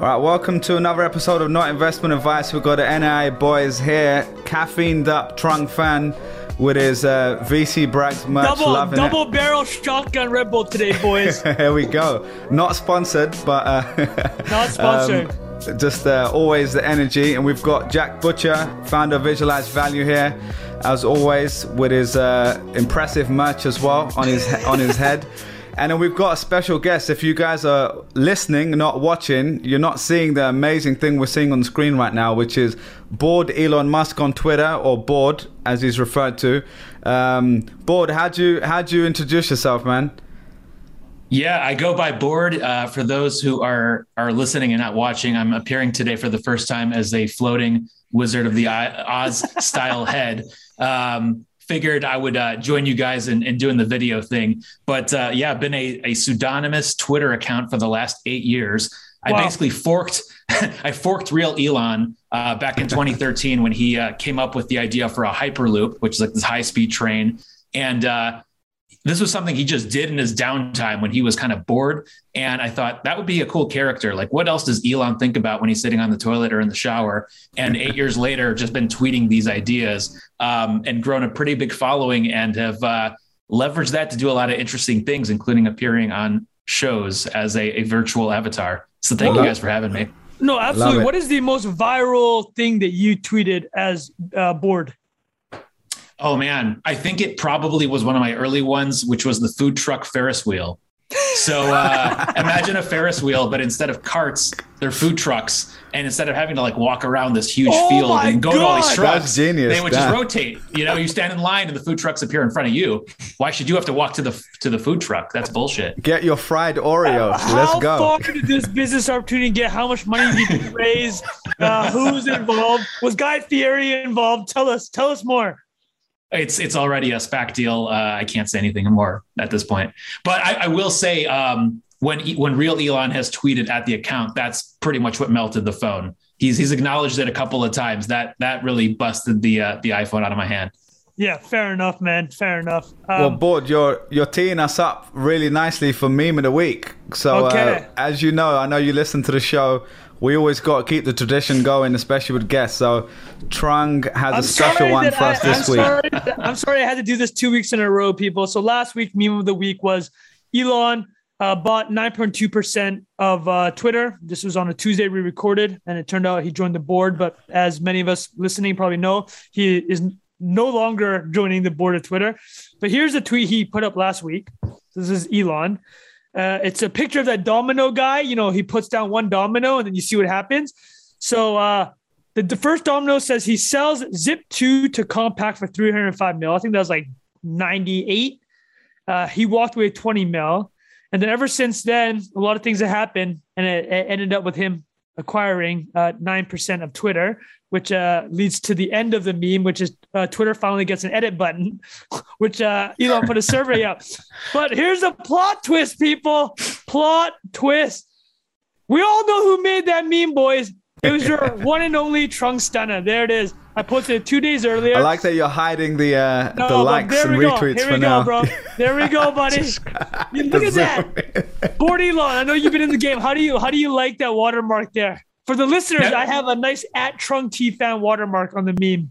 All right, welcome to another episode of Not Investment Advice. We've got the NI boys here, caffeined up Trung Phan with his uh, VC Brags merch. Double, double it. barrel shotgun Red Bull today, boys. Here we go. Not sponsored, but uh, Not sponsored. um, just uh, always the energy. And we've got Jack Butcher, founder of Visualize Value here, as always, with his uh, impressive merch as well on his on his head. And then we've got a special guest. If you guys are listening, not watching, you're not seeing the amazing thing we're seeing on the screen right now, which is Bored Elon Musk on Twitter, or Bored as he's referred to. Um, Bored, how'd you how'd you introduce yourself, man? Yeah, I go by Bored. Uh, for those who are are listening and not watching, I'm appearing today for the first time as a floating Wizard of the Oz style head. Um, figured I would uh, join you guys in, in doing the video thing. But uh, yeah, I've been a, a pseudonymous Twitter account for the last eight years. I Wow. basically forked, I forked real Elon uh, back in 2013 when he uh, came up with the idea for a hyperloop, which is like this high speed train. And uh, this was something he just did in his downtime when he was kind of bored. And I thought that would be a cool character. Like, what else does Elon think about when he's sitting on the toilet or in the shower? And eight years later, just been tweeting these ideas um, and grown a pretty big following and have uh, leveraged that to do a lot of interesting things, including appearing on shows as a, a virtual avatar. So thank you guys for having me. no, absolutely. What is the most viral thing that you tweeted as uh, Bored? Oh man, I think it probably was one of my early ones, which was the food truck Ferris wheel. So uh, imagine a Ferris wheel, but instead of carts, they're food trucks. And instead of having to like walk around this huge Oh field and go to all these trucks, genius, they would Dan. just rotate. You know, you stand in line and the food trucks appear in front of you. Why should you have to walk to the to the food truck? That's bullshit. Get your fried Oreos. How Let's go. How far did this business opportunity get? How much money did you raise? Uh, who's involved? Was Guy Fieri involved? Tell us. Tell us more. It's it's already a SPAC deal. Uh, I can't say anything more at this point. But I, I will say um, when when real Elon has tweeted at the account, that's pretty much what melted the phone. He's he's acknowledged it a couple of times. That that really busted the uh, the iPhone out of my hand. Yeah, fair enough, man. Fair enough. Well, Um, Bored, you're you're teeing us up really nicely for meme of the week. So, Okay. uh, as you know, I know you listen to the show. We always got to keep the tradition going, especially with guests. So, Trung has a special one for us I, this I'm week. Sorry, that- I'm sorry I had to do this two weeks in a row, people. So last week, meme of the week was Elon uh, bought 9.2% of uh, Twitter. This was on a Tuesday we recorded, and it turned out he joined the board. But as many of us listening probably know, he is no longer joining the board of Twitter. But here's a tweet he put up last week. This is Elon. Uh, it's a picture of that domino guy. You know, he puts down one domino and then you see what happens. So uh, the, the first domino says he sells Zip 2 to Compaq for 305 mil. I think that was like 98. Uh, he walked away with 20 mil. And then ever since then, a lot of things have happened, and it, it ended up with him acquiring uh, 9% of Twitter, which uh, leads to the end of the meme, which is uh, Twitter finally gets an edit button, which uh, Elon put a survey up. But here's a plot twist, people. Plot twist. We all know who made that meme, boys. It was your one and only Trunk Stunner. There it is. I posted it two days earlier. I like that you're hiding the uh, No, the likes and we retweets Here for we now. go, bro. There we go, buddy. You look at that. Bored Elon. I know you've been in the game. How do you how do you like that watermark there? For the listeners, Yeah. I have a nice at Trung T Phan watermark on the meme.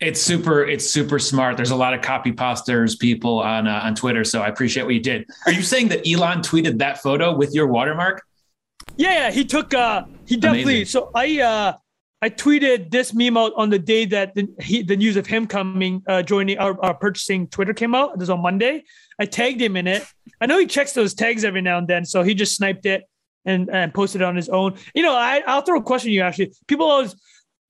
It's super. It's super smart. There's a lot of copy posters people on uh, on Twitter, so I appreciate what you did. Are you saying that Elon tweeted that photo with your watermark? Yeah, yeah, he took uh he definitely Amazing. so I uh I tweeted this meme out on the day that the he, the news of him coming uh joining our, uh, purchasing Twitter came out. It was on Monday. I tagged him in it. I know he checks those tags every now and then, so he just sniped it and and posted on his own. You know, I I'll throw a question to you actually. People always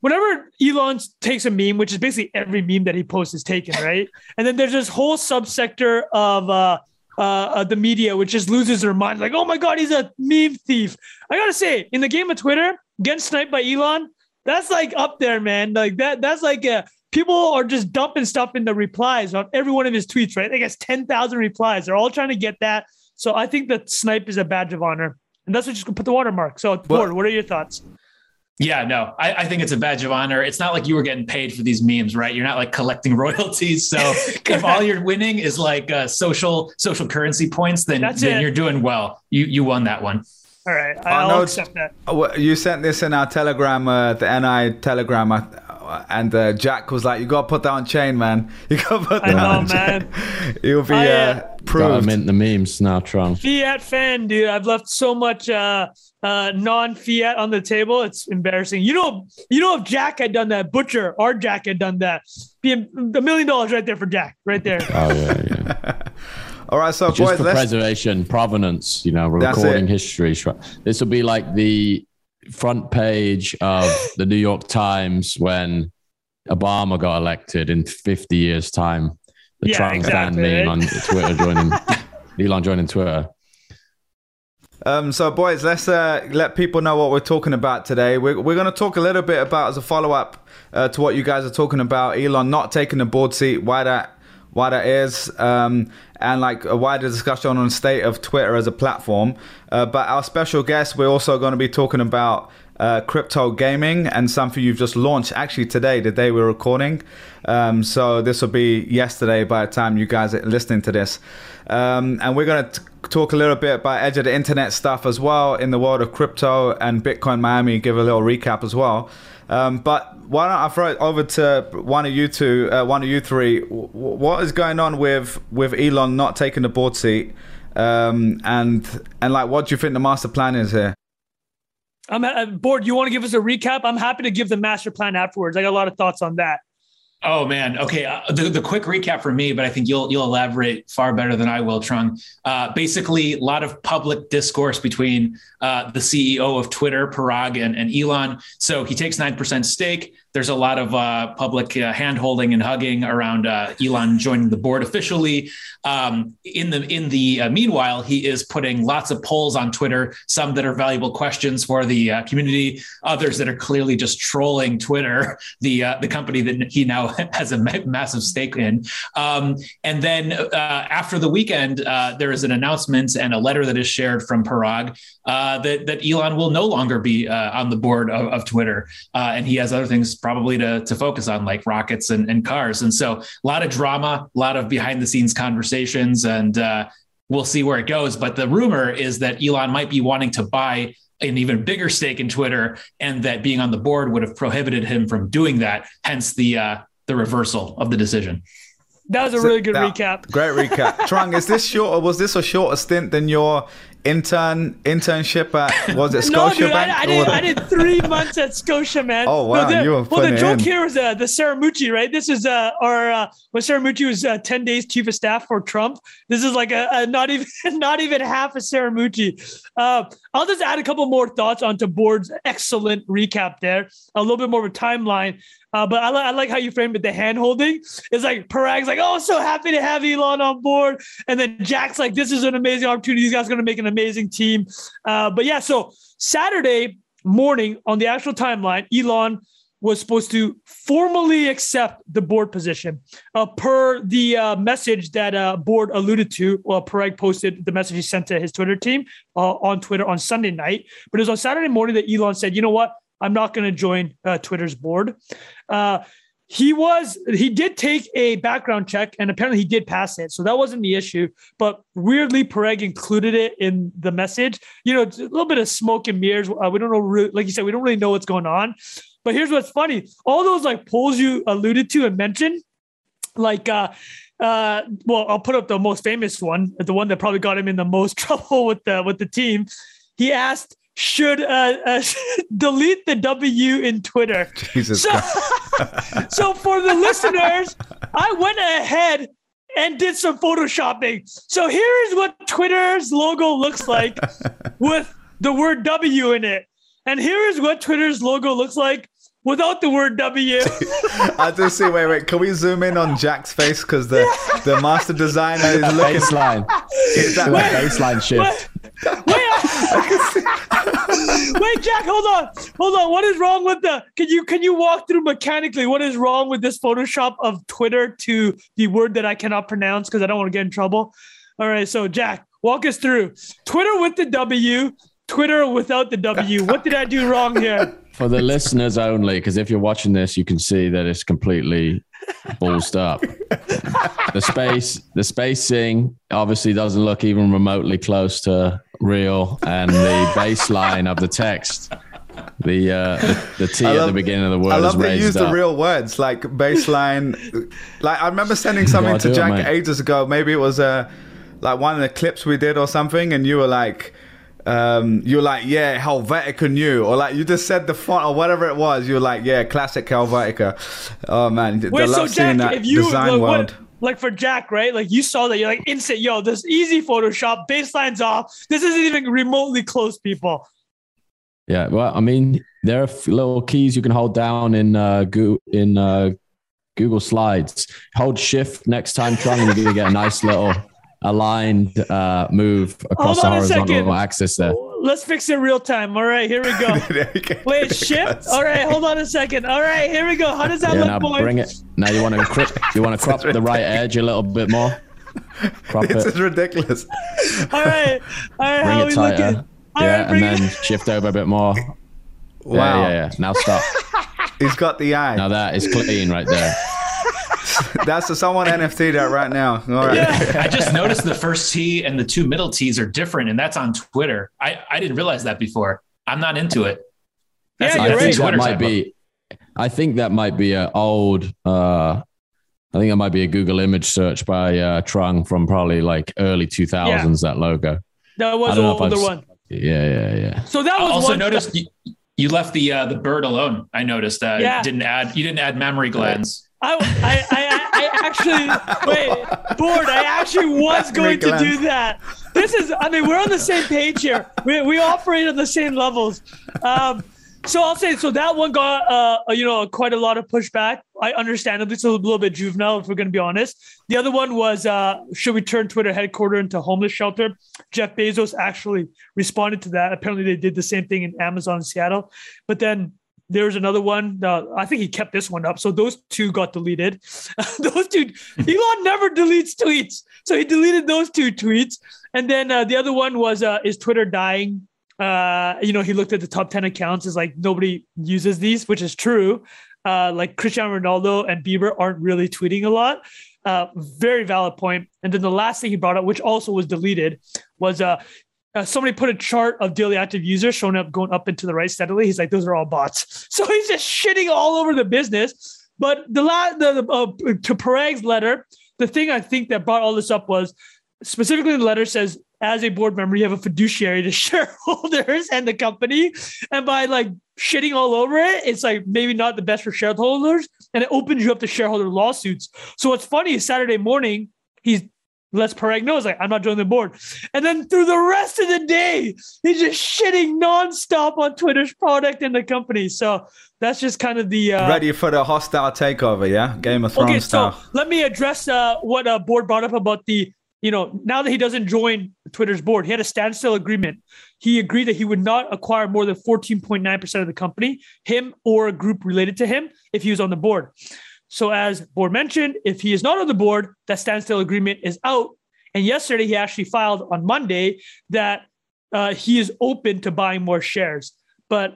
whenever Elon takes a meme, which is basically every meme that he posts is taken, right? And then there's this whole subsector of uh, uh, uh, the media which just loses their mind, like, oh my god, he's a meme thief. I gotta say, in the game of Twitter, getting sniped by Elon, that's like up there, man. Like that, that's like uh people are just dumping stuff in the replies on every one of his tweets, right? I guess ten thousand replies. They're all trying to get that. So I think that snipe is a badge of honor, and that's what just gonna put the watermark. So, Ford, what are your thoughts? Yeah, no, I, I think it's a badge of honor. It's not like you were getting paid for these memes, right? You're not like collecting royalties. So if all you're winning is like uh, social social currency points, then That's then it. you're doing well. You you won that one. All right, I'll accept that. You sent this in our Telegram, uh, the NI Telegram, uh, and uh, Jack was like, "You got to put that on chain, man. You got to put that I know, on man. chain. You'll be I, uh, uh, Gotta proved." mint the memes now, Trump. Fiat fan, dude. I've left so much uh, uh, non-fiat on the table. It's embarrassing. You know, you know, if Jack had done that, Butcher, our Jack had done that, be a, a million dollars right there for Jack, right there. Oh yeah, yeah. All right, so Just boys, for let's preservation, provenance. You know, recording history. This will be like the front page of the New York Times when Obama got elected in 50 years' time. The Yeah, Trump exactly, fan meme on Twitter joining Elon joining Twitter. Um, so, boys, let's uh, let people know what we're talking about today. We're, we're going to talk a little bit about, as a follow up uh, to what you guys are talking about, Elon not taking the board seat, why that why that is, um, and like a wider discussion on the state of Twitter as a platform. Uh, but our special guest, we're also going to be talking about uh, crypto gaming and something you've just launched actually today, the day we're recording. Um, so this will be yesterday by the time you guys are listening to this. Um, and we're going to talk a little bit about edge of the internet stuff as well in the world of crypto and Bitcoin Miami, give a little recap as well. Um, but why don't I throw it over to one of you two, uh, one of you three? W- what is going on with with Elon not taking the board seat, um, and and like what do you think the master plan is here? I'm uh, bored. You want to give us a recap? I'm happy to give the master plan afterwards. I got a lot of thoughts on that. Oh man. Okay. Uh, the, the quick recap for me, but I think you'll you'll elaborate far better than I will, Trung. Uh, basically, a lot of public discourse between uh, the CEO of Twitter, Parag, and, and Elon. So he takes nine percent stake. There's a lot of uh, public uh, hand holding and hugging around uh, Elon joining the board officially. Um, in the in the uh, meanwhile, he is putting lots of polls on Twitter. Some that are valuable questions for the uh, community. Others that are clearly just trolling Twitter, the uh, the company that he now has a ma- massive stake in. Um, and then after the weekend, there is an announcement and a letter that is shared from Parag that that Elon will no longer be on the board of, of Twitter, and he has other things probably to to focus on, like rockets and, and cars. And so, a lot of drama, a lot of behind the scenes conversations, and uh, we'll see where it goes. But the rumor is that Elon might be wanting to buy an even bigger stake in Twitter, and that being on the board would have prohibited him from doing that. Hence the uh, the reversal of the decision. That was a really good That- recap. Great recap. Trung, is this short or was this a shorter stint than your intern internship at was it Scotia No, dude, I, I, did, I did three months at Scotia, man. Oh, wow, No, the- you were well, the joke in. here is uh, the Scaramucci, right? This is uh, or uh, when Scaramucci was uh, ten days chief of staff for Trump. This is like a, a not even not even half a Scaramucci. Uh, I'll just add a couple more thoughts onto Bored's excellent recap there. A little bit more of a timeline. Uh, but I, li- I like how you framed it. The hand holding is like Parag's like, oh, so happy to have Elon on board. And then Jack's like, this is an amazing opportunity. These guys are going to make an amazing team. Uh, but yeah, so Saturday morning on the actual timeline, Elon was supposed to formally accept the board position uh, per the uh, message that uh, Bored alluded to. Well, Parag posted the message he sent to his Twitter team uh, on Twitter on Sunday night. But it was on Saturday morning that Elon said, you know what? I'm not going to join uh, Twitter's board. Uh, he was he did take a background check and apparently he did pass it so that wasn't the issue but weirdly Parag included it in the message you know it's a little bit of smoke and mirrors we don't know re- like you said we don't really know what's going on but here's what's funny all those like polls you alluded to and mentioned like uh uh well i'll put up the most famous one the one that probably got him in the most trouble with the with the team he asked should uh, uh delete the w in twitter Jesus so, so for the listeners, I went ahead and did some photoshopping. So here is what Twitter's logo looks like with the word W in it. And here is what Twitter's logo looks like without the word W. I just see. Wait, wait. Can we zoom in on Jack's face because the the master designer is looking. Baseline. Is that- That baseline shift. Wait, wait, Jack, hold on, hold on. What is wrong with the? Can you can you walk through mechanically what is wrong with this Photoshop of Twitter to the word that I cannot pronounce because I don't want to get in trouble? All right, so Jack, walk us through Twitter with the W, Twitter without the W. What did I do wrong here? For the listeners only, because if you're watching this, you can see that it's completely ballsed up. The space, the spacing obviously doesn't look even remotely close to real, and the baseline of the text. The uh, the, the T I at the beginning of the word I is love they use up. the real words like baseline. like I remember sending something to do it, Jack ages ago. Maybe it was uh, like one of the clips we did or something, and you were like. Um, you're like, yeah, Helvetica Neue, or like you just said the font or whatever it was. You're like, yeah, classic Helvetica. Oh man, the Wait, so love seeing Jack, that if you design like, world. what, like for Jack, right? Like you saw that, you're like instant, yo, this easy Photoshop, baseline's off. This isn't even remotely close, people. Yeah, well, I mean, there are little keys you can hold down in uh, Go- in uh, Google Slides. Hold Shift next time, Trung, and you're gonna get a nice little aligned uh, move across Hold the on a second. horizontal axis there. Let's fix it real time. All right, here we go. There you go. Wait, shift. All right, hold on a second. All right, here we go. How does that Yeah, look, now boy? bring it. Now you want to crop, you want to crop the right edge a little bit more. Crop This it, is ridiculous. All right, all right. bring how it we tighter. looking? All yeah, right, and then it. shift over a bit more. Wow, Yeah, yeah, yeah. Now stop. he's got the eye. Now that is clean right there. That's someone NFT that right now. All right. Yeah. I just noticed the first T and the two middle T's are different, and that's on Twitter. I, I didn't realize that before. I'm not into it. That's Yeah, a- you're that's a right. that might typo. be. I think that might be an old. Uh, I think that might be a Google image search by uh, Trung from probably like early 2000s. That logo. That was don't an know I've older one. Yeah, yeah, yeah. So that I was also one. noticed you, you left the uh, the bird alone. I noticed that Yeah. didn't add you didn't add memory glands. I, I, I, I actually wait, Bored. I actually was going to do that. This is, I mean, we're on the same page here. We, we operate on the same levels. Um, so I'll say, so that one got, uh, you know, quite a lot of pushback. I understandably, it's a little bit juvenile, if we're going to be honest. The other one was, uh, should we turn Twitter headquarters into homeless shelter? Jeff Bezos actually responded to that. Apparently, they did the same thing in Amazon in Seattle. But then there's another one. Uh, I think he kept this one up. So those two got deleted. those two, Elon never deletes tweets. So he deleted those two tweets. And then uh, the other one was, uh, is Twitter dying? Uh, you know, he looked at the top 10 accounts, is like nobody uses these, which is true. Uh, like Cristiano Ronaldo and Bieber aren't really tweeting a lot. Uh, very valid point. And then the last thing he brought up, which also was deleted, was uh, somebody put a chart of daily active users showing up, going up into the right steadily. He's like, those are all bots. So he's just shitting all over the business. But the last, the, the uh, to Parag's letter, the thing I think that brought all this up was specifically the letter says, as a board member, you have a fiduciary to shareholders and the company. And by like shitting all over it, it's like maybe not the best for shareholders. And it opens you up to shareholder lawsuits. So what's funny is Saturday morning, he's lets Parag know, it's like, I'm not joining the Bored. And then through the rest of the day, he's just shitting nonstop on Twitter's product and the company. So that's just kind of the uh, Ready for the hostile takeover, yeah? Game of Thrones Okay, so let me address uh, what uh, board brought up about the, you know, now that he doesn't join Twitter's board, he had a standstill agreement. He agreed that he would not acquire more than 14.9% of the company, him or a group related to him, if he was on the board. So, as Bored mentioned, if he is not on the board, that standstill agreement is out. And yesterday, he actually filed on Monday that uh, he is open to buying more shares. But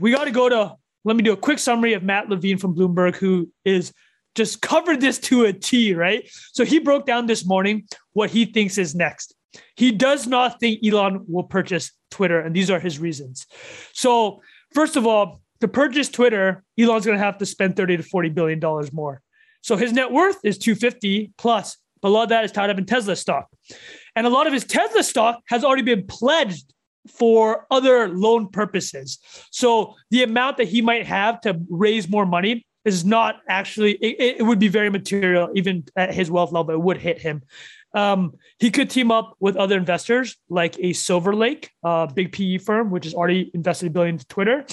we got to go to, let me do a quick summary of Matt Levine from Bloomberg, who is just covered this to a T, right? So he broke down this morning what he thinks is next. He does not think Elon will purchase Twitter, and these are his reasons. So, first of all, to purchase Twitter, Elon's going to have to spend 30 to 40 billion dollars more. So his net worth is 250 plus, but a lot of that is tied up in Tesla stock. And a lot of his Tesla stock has already been pledged for other loan purposes. So the amount that he might have to raise more money is not actually, it, it would be very material, even at his wealth level, it would hit him. Um, he could team up with other investors like a Silver Lake, big PE firm, which has already invested a billion into Twitter.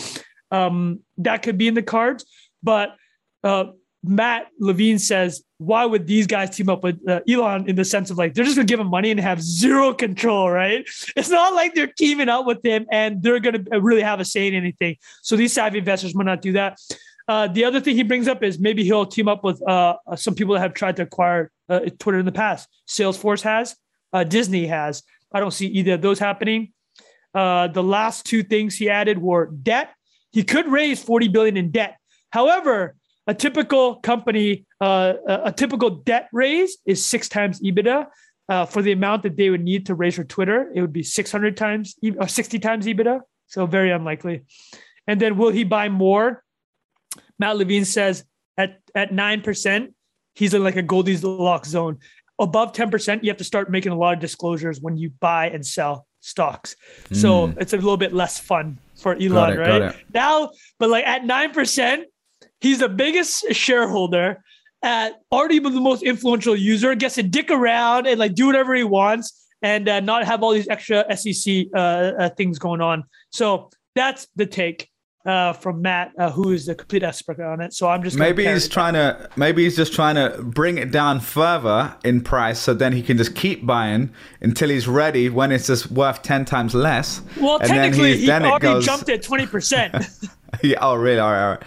Um, that could be in the cards. But uh, Matt Levine says, why would these guys team up with uh, Elon in the sense of like they're just gonna give him money and have zero control, right? It's not like they're teaming up with him and they're gonna really have a say in anything. So these savvy investors might not do that. Uh, the other thing he brings up is maybe he'll team up with uh, some people that have tried to acquire uh, Twitter in the past. Salesforce has, uh, Disney has. I don't see either of those happening. Uh, the last two things he added were debt. He could raise 40 billion in debt. However, a typical company, uh, a typical debt raise is six times EBITDA. uh, for the amount that they would need to raise for Twitter, it would be 600 times or 60 times EBITDA. So very unlikely. And then will he buy more? Matt Levine says at at nine percent, he's in like a Goldilocks zone. Above 10%, you have to start making a lot of disclosures when you buy and sell stocks. So Mm. it's a little bit less fun for Elon, it, right? Now, but like at 9%, he's the biggest shareholder, at already the most influential user, gets to dick around and like do whatever he wants and uh, not have all these extra SEC uh, uh, things going on. So that's the take uh, from Matt, uh, who is the complete expert on it. So I'm just Maybe he's trying to. Maybe he's just trying to bring it down further in price, so then he can just keep buying until he's ready when it's just worth ten times less. Well, and technically, he's- he then already goes- jumped at 20%. yeah. Oh, really? All right. All right.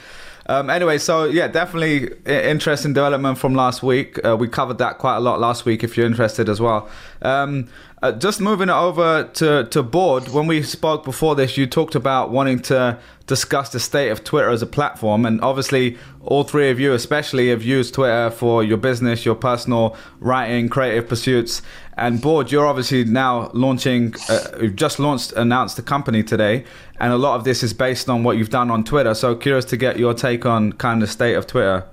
Um, anyway, so yeah, definitely interesting development from last week. Uh, we covered that quite a lot last week. If you're interested as well. Um, uh, just moving over to to Bored. When we spoke before this, you talked about wanting to discuss the state of Twitter as a platform, and obviously, all three of you, especially, have used Twitter for your business, your personal writing, creative pursuits. And Bored, you're obviously now launching. Uh, you've just launched, announced the company today, and a lot of this is based on what you've done on Twitter. So curious to get your take on kind of state of Twitter.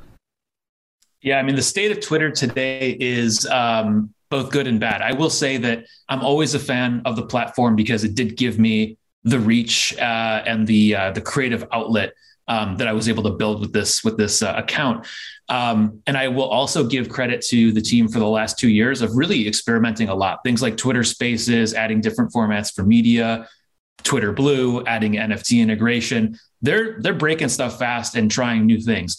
Yeah, I mean, the state of Twitter today is um, both good and bad. I will say that I'm always a fan of the platform because it did give me the reach uh, and the uh, the creative outlet um, that I was able to build with this with this uh, account. Um, and I will also give credit to the team for the last two years of really experimenting a lot. Things like Twitter Spaces, adding different formats for media, Twitter Blue, adding NFT integration. They're they're breaking stuff fast and trying new things.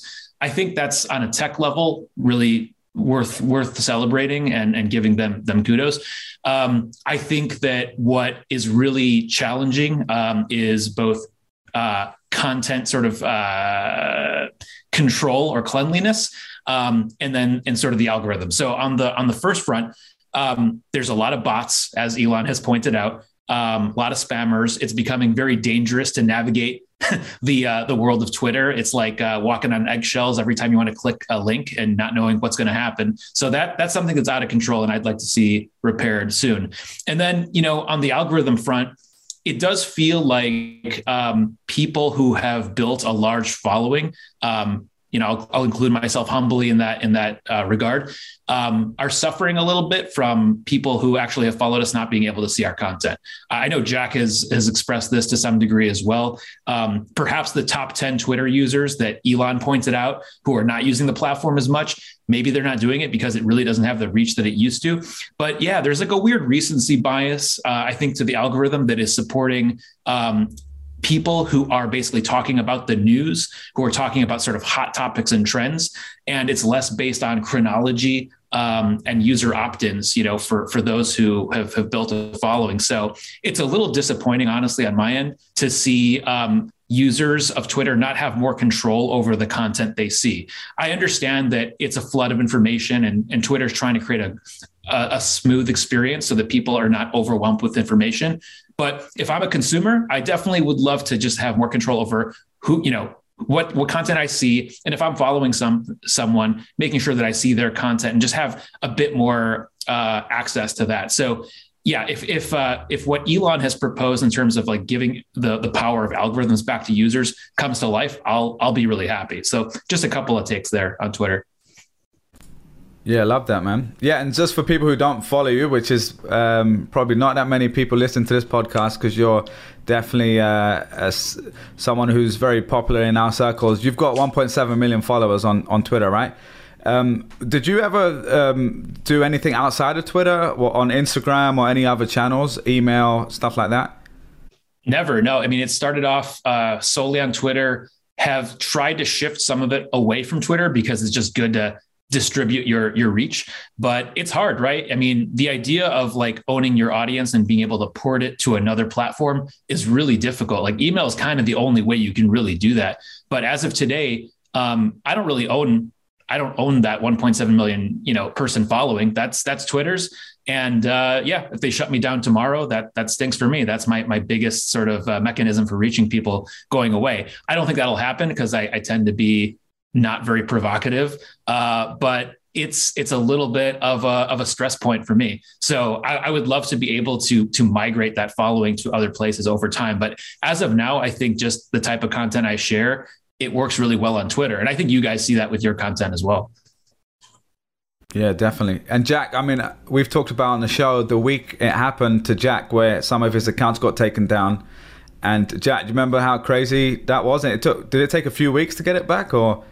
I think that's on a tech level really worth worth celebrating and and giving them them kudos. Um, I think that what is really challenging um, is both uh, content sort of uh, control or cleanliness, um, and then and sort of the algorithm. So on the on the first front, um, there's a lot of bots, as Elon has pointed out, um, a lot of spammers. It's becoming very dangerous to navigate the uh, the world of Twitter. It's like uh, walking on eggshells every time you want to click a link and not knowing what's going to happen. So that that's something that's out of control, and I'd like to see repaired soon. And then you know on the algorithm front. It does feel like um, people who have built a large following, um, you know, I'll, I'll, include myself humbly in that in that uh, regard, um, are suffering a little bit from people who actually have followed us not being able to see our content. I know Jack has has expressed this to some degree as well. Um, perhaps the top ten Twitter users that Elon pointed out who are not using the platform as much, maybe they're not doing it because it really doesn't have the reach that it used to. But yeah, there's like a weird recency bias, uh, I think, to the algorithm that is supporting um, people who are basically talking about the news, who are talking about sort of hot topics and trends, and it's less based on chronology um, and user opt-ins. You know, for for those who have have built a following. So it's a little disappointing, honestly, on my end, to see. Um, users of Twitter not have more control over the content they see. I understand that it's a flood of information and, and Twitter's trying to create a, a, a smooth experience so that people are not overwhelmed with information. But if I'm a consumer, I definitely would love to just have more control over who, you know, what what content I see, and if I'm following some someone, making sure that I see their content and just have a bit more uh, access to that. So yeah, if if uh, if what Elon has proposed in terms of like giving the the power of algorithms back to users comes to life, I'll I'll be really happy. So just a couple of takes there on Twitter. Yeah, I love that, man. Yeah, and just for people who don't follow you, which is um, probably not that many people listen to this podcast because you're definitely uh, a, someone who's very popular in our circles. You've got 1.7 million followers on, on Twitter, right? Um, did you ever um, do anything outside of Twitter or on Instagram or any other channels, email, stuff like that? Never. No. I mean, it started off uh, solely on Twitter. Have tried to shift some of it away from Twitter because it's just good to distribute your your reach but it's hard right? I mean the idea of like owning your audience and being able to port it to another platform is really difficult. Like email is kind of the only way you can really do that. But as of today um, i don't really own i don't own that 1.7 million you know person following. That's that's twitter's. And uh, yeah if they shut me down tomorrow that that stinks for me. That's my my biggest sort of uh, mechanism for reaching people going away. I don't think that'll happen because I, I tend to be not very provocative. Uh, but it's it's a little bit of a of a stress point for me. So I, I, would love to be able to to migrate that following to other places over time. But as of now, I think just the type of content I share, it works really well on Twitter, and I think you guys see that with your content as well. Yeah, definitely. And Jack, I mean, we've talked about on the show the week it happened to Jack where some of his accounts got taken down. And Jack, do you remember how crazy that was? It took. Did it take a few weeks to get it back, or?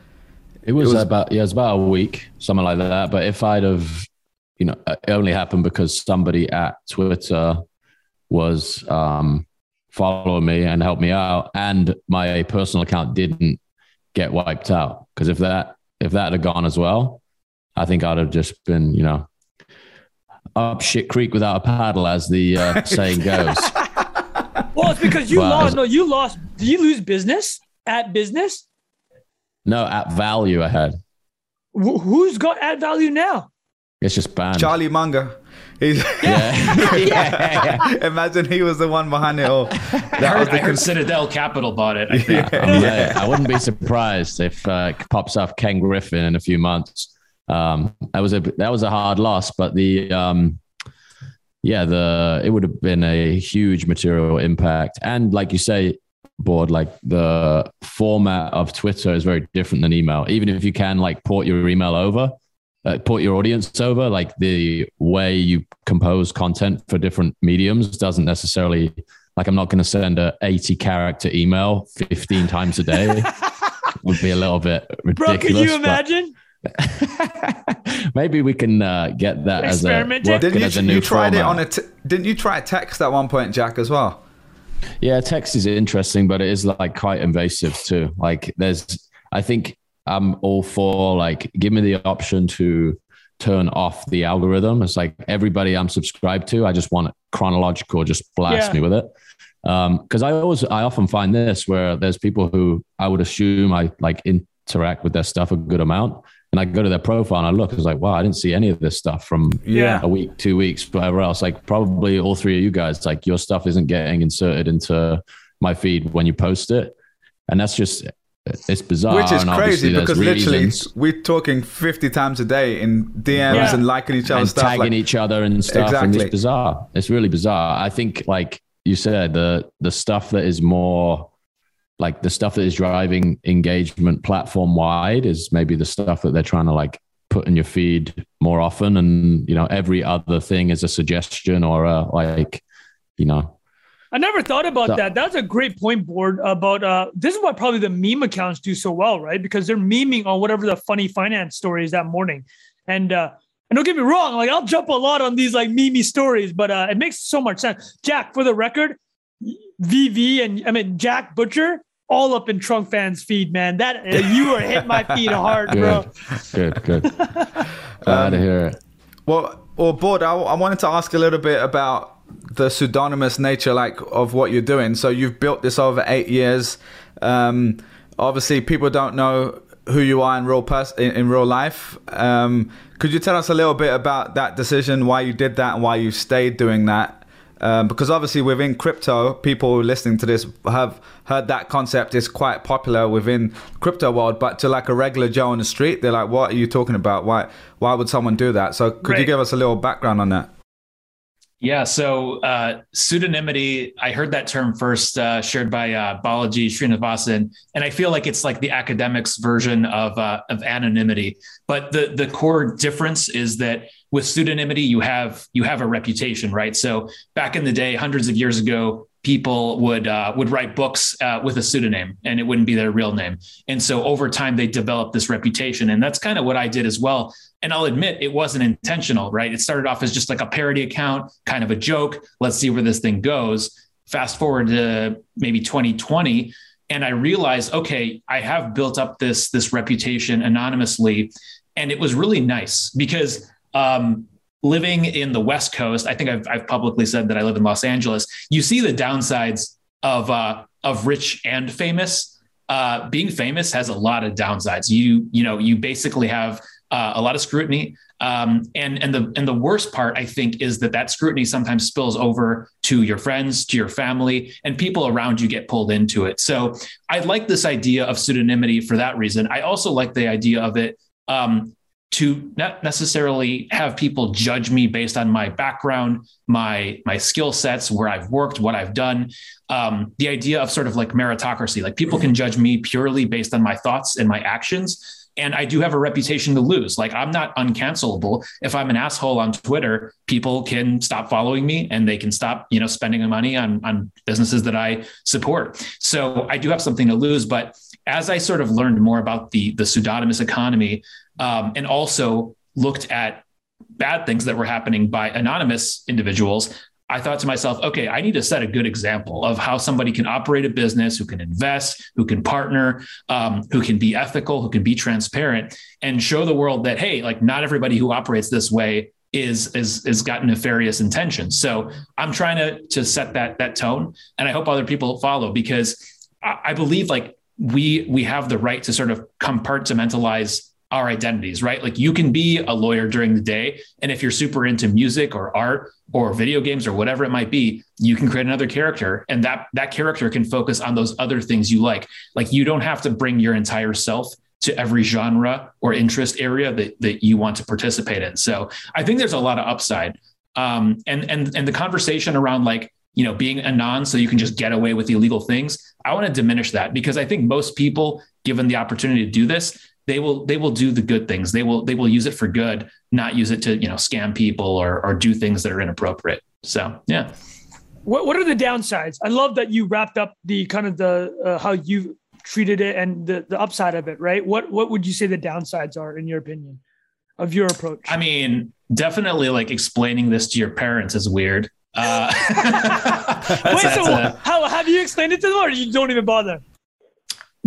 It was, it was about yeah, it was about a week, something like that. But if I'd have, you know, it only happened because somebody at Twitter was um, following me and helped me out, and my personal account didn't get wiped out. Because if that if that had gone as well, I think I'd have just been, you know, up shit creek without a paddle, as the uh, saying goes. well, it's because you well, lost. No, you lost. Did you lose business at business? No, at value ahead. Wh- who's got at value now? It's just banned. Charlie Munger. He's yeah. yeah. Imagine he was the one behind it all. That I heard, I heard Citadel Capital bought it. I, yeah. yeah. I wouldn't be surprised if uh, it pops off Ken Griffin in a few months. Um, that was a that was a hard loss, but the um, yeah, the it would have been a huge material impact. And like you say, Bored like the format of twitter is very different than email. Even if you can like port your email over uh, port your audience over like the way you compose content for different mediums doesn't necessarily like i'm not going to send a 80 character email 15 times a day. Would be a little bit ridiculous Bro, can you imagine? Maybe we can uh, get that as a, didn't you, as a new you tried format. it on a t- didn't you try a text at one point jack as well yeah, text is interesting, but it is like quite invasive too. Like there's, I think I'm all for like, give me the option to turn off the algorithm. It's like everybody I'm subscribed to, I just want it chronological, just blast yeah. me with it. Um, cause I always, I often find this where there's people who I would assume I like interact with their stuff a good amount and I go to their profile and I look, I was like, wow, I didn't see any of this stuff from yeah. a week, two weeks, whatever else. Like probably all three of you guys, like your stuff isn't getting inserted into my feed when you post it. And that's just it's bizarre. Which is crazy because literally we're talking 50 times a day in DMs yeah. and liking each other's and stuff. Tagging like, each other and stuff. Exactly. And it's bizarre. It's really bizarre. I think like you said, the the stuff that is more like the stuff that is driving engagement platform wide is maybe the stuff that they're trying to like put in your feed more often and you know every other thing is a suggestion or a like you know I never thought about so, that. That's a great point, Bored. About uh, this is why probably the meme accounts do so well, right? Because they're memeing on whatever the funny finance story is that morning. And uh, and don't get me wrong, like I'll jump a lot on these like meme stories, but uh, it makes so much sense. Jack, for the record, VV and I mean Jack Butcher all up in Trung Phan's feed, man. That you are hitting my feed hard, good, bro. Good, good. Glad um, to hear it. Well, well, Bored, I, I wanted to ask a little bit about the pseudonymous nature, like of what you're doing. So you've built this over eight years. Um, obviously, people don't know who you are in real pers- in, in real life. Um, could you tell us a little bit about that decision, why you did that, and why you stayed doing that? Um, because obviously within crypto, people listening to this have heard that concept is quite popular within crypto world. But to like a regular Joe on the street, they're like, "What are you talking about? Why why would someone do that?" So could right. you give us a little background on that? Yeah, so uh, pseudonymity, I heard that term first uh, shared by uh, Balaji Srinivasan, and I feel like it's like the academics version of, uh, of anonymity. But the, the core difference is that with pseudonymity, you have you have a reputation, right? So back in the day, hundreds of years ago, people would uh, would write books uh, with a pseudonym, and it wouldn't be their real name. And so over time, they developed this reputation, and that's kind of what I did as well. And I'll admit, it wasn't intentional, right? It started off as just like a parody account, kind of a joke. Let's see where this thing goes. Fast forward to maybe 2020 and i realized okay i have built up this this reputation anonymously and it was really nice because um, living in the West Coast, I think I've, I've, publicly said that I live in Los Angeles. You see the downsides of uh, of rich and famous. Uh, being famous has a lot of downsides. You you know you basically have uh, a lot of scrutiny, um, and and the and the worst part I think is that that scrutiny sometimes spills over to your friends, to your family, and people around you get pulled into it. So I like this idea of pseudonymity for that reason. I also like the idea of it um, to not necessarily have people judge me based on my background, my my skill sets, where I've worked, what I've done. Um, the idea of sort of like meritocracy, like people can judge me purely based on my thoughts and my actions. And I do have a reputation to lose. Like I'm not uncancelable. If I'm an asshole on Twitter, people can stop following me and they can stop, you know, spending money on on businesses that I support. So I do have something to lose. But as I sort of learned more about the the pseudonymous economy, um, and also looked at bad things that were happening by anonymous individuals, I thought to myself, okay, I need to set a good example of how somebody can operate a business, who can invest, who can partner, um, who can be ethical, who can be transparent, and show the world that hey, like not everybody who operates this way is is is got nefarious intentions. So I'm trying to to set that that tone, and I hope other people follow because I, I believe like we we have the right to sort of compartmentalize our identities, right? Like you can be a lawyer during the day. And if you're super into music or art or video games or whatever it might be, you can create another character. And that that character can focus on those other things you like. Like you don't have to bring your entire self to every genre or interest area that, that you want to participate in. So I think there's a lot of upside. Um, and and and the conversation around like you know being a non so you can just get away with illegal things i want to diminish that because i think most people given the opportunity to do this they will they will do the good things. They will they will use it for good not use it to you know scam people or or do things that are inappropriate. So yeah. What, what are the downsides? I love that you wrapped up the kind of the uh, how you treated it and the, the upside of it right? What what would you say the downsides are in your opinion of your approach? I mean definitely like explaining this to your parents is weird. Uh, Wait, so a, how have you explained it to them or you don't even bother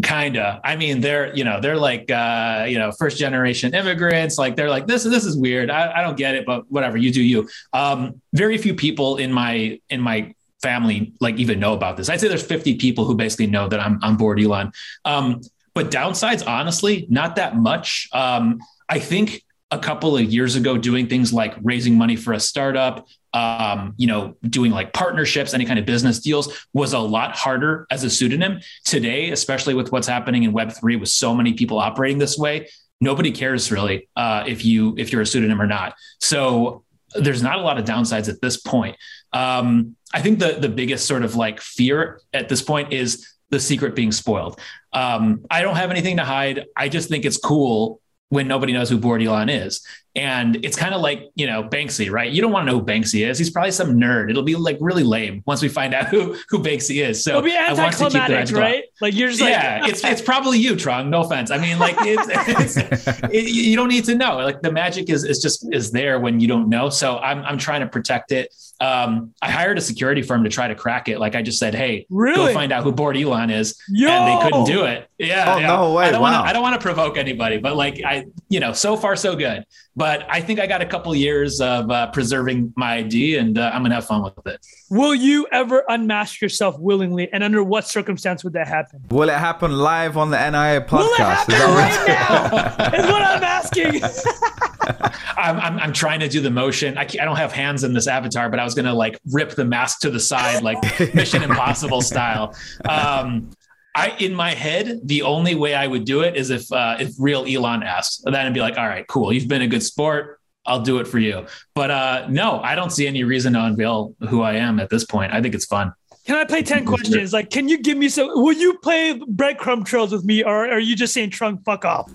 kinda. I mean they're you know they're like uh you know first generation immigrants. Like they're like this this is weird. I, I don't get it but whatever you do you. Um very few people in my in my family like even know about this. I'd say there's 50 people who basically know that i'm on Bored Elon. Um but downsides honestly not that much. Um i think a couple of years ago doing things like raising money for a startup um, you know, doing like partnerships, any kind of business deals was a lot harder as a pseudonym. Today, especially with what's happening in Web3 with so many people operating this way, nobody cares really uh, if you if you're a pseudonym or not. So there's not a lot of downsides at this point. Um, I think the the biggest sort of like fear at this point is the secret being spoiled. Um, I don't have anything to hide. I just think it's cool when nobody knows who Bored Elon is. And it's kind of like, you know, Banksy, right? You don't want to know who Banksy is. He's probably some nerd. It'll be like really lame once we find out who, who Banksy is. So It'll be anticlimactic, right? Like you're just yeah, like, it's, it's probably you, Trung. No offense. I mean, like it's, it's it, you don't need to know. Like the magic is, is just, is there when you don't know. So I'm, I'm trying to protect it. Um, I hired a security firm to try to crack it. Like I just said, Hey, really? go find out who Bored Elon is. Yo! And they couldn't do it. Yeah. Oh, yeah. no way. I don't wow. want to, I don't want to provoke anybody, but like I, you know, so far so good. But I think I got a couple years of uh, preserving my ID, and uh, I'm gonna have fun with it. Will you ever unmask yourself willingly, and under what circumstance would that happen? Will it happen live on the NIA podcast? Will it happen right now? is what I'm asking. I'm, I'm, I'm, trying to do the motion. I, I don't have hands in this avatar, but I was gonna like rip the mask to the side, like Mission Impossible style. Um, I in my head, the only way I would do it is if uh, if real Elon asked. Then I'd be like, all right, cool. You've been a good sport. I'll do it for you. But uh, no, I don't see any reason to unveil who I am at this point. I think it's fun. Can I play 10 questions? Like, can you give me some? Will you play breadcrumb trails with me, or are you just saying Trung fuck off?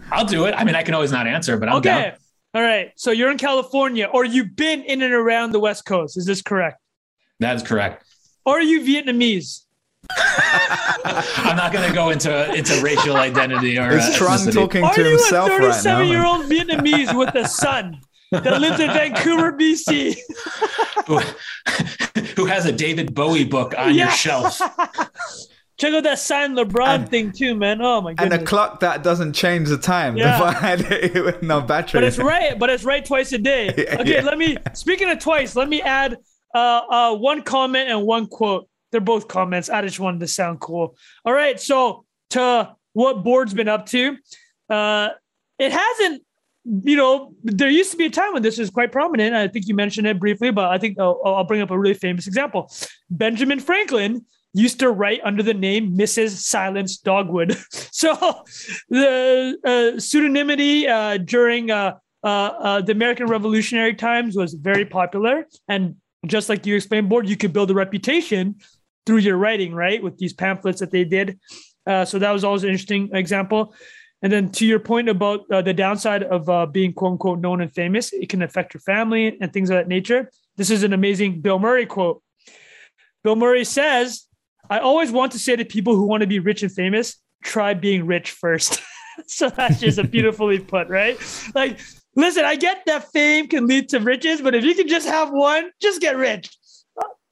I'll do it. I mean, I can always not answer, but I'm okay. Down. All right. So you're in California, or you've been in and around the West Coast. Is this correct? That is correct. Or are you Vietnamese? I'm not going to go into into racial identity or. Is Trung talking Are to himself right now? Are you a 37 year old Vietnamese with a son that lives in Vancouver, BC? who, who, has a David Bowie book on yeah. your shelf? Check out that signed LeBron and, thing too, man. Oh my god! And a clock that doesn't change the time. Yeah. With no battery. But it's right. But it's right twice a day. Okay, yeah. let me. Speaking of twice, let me add uh, uh, one comment and one quote. They're both comments. I just wanted to sound cool. All right. So to what Bored's been up to, uh, it hasn't. You know, there used to be a time when this was quite prominent. I think you mentioned it briefly, but I think I'll, I'll bring up a really famous example. Benjamin Franklin used to write under the name Mrs. Silence Dogood. so the uh, pseudonymity uh, during uh, uh, uh, the American Revolutionary times was very popular. And just like you explained, Bored, you could build a reputation through your writing, right? With these pamphlets that they did. Uh, so that was always an interesting example. And then to your point about the downside of being quote unquote known and famous, it can affect your family and things of that nature. This is an amazing Bill Murray quote. Bill Murray says, I always want to say to people who want to be rich and famous, try being rich first. so that's just a beautifully put, right? Like, listen, I get that fame can lead to riches, but if you can just have one, just get rich.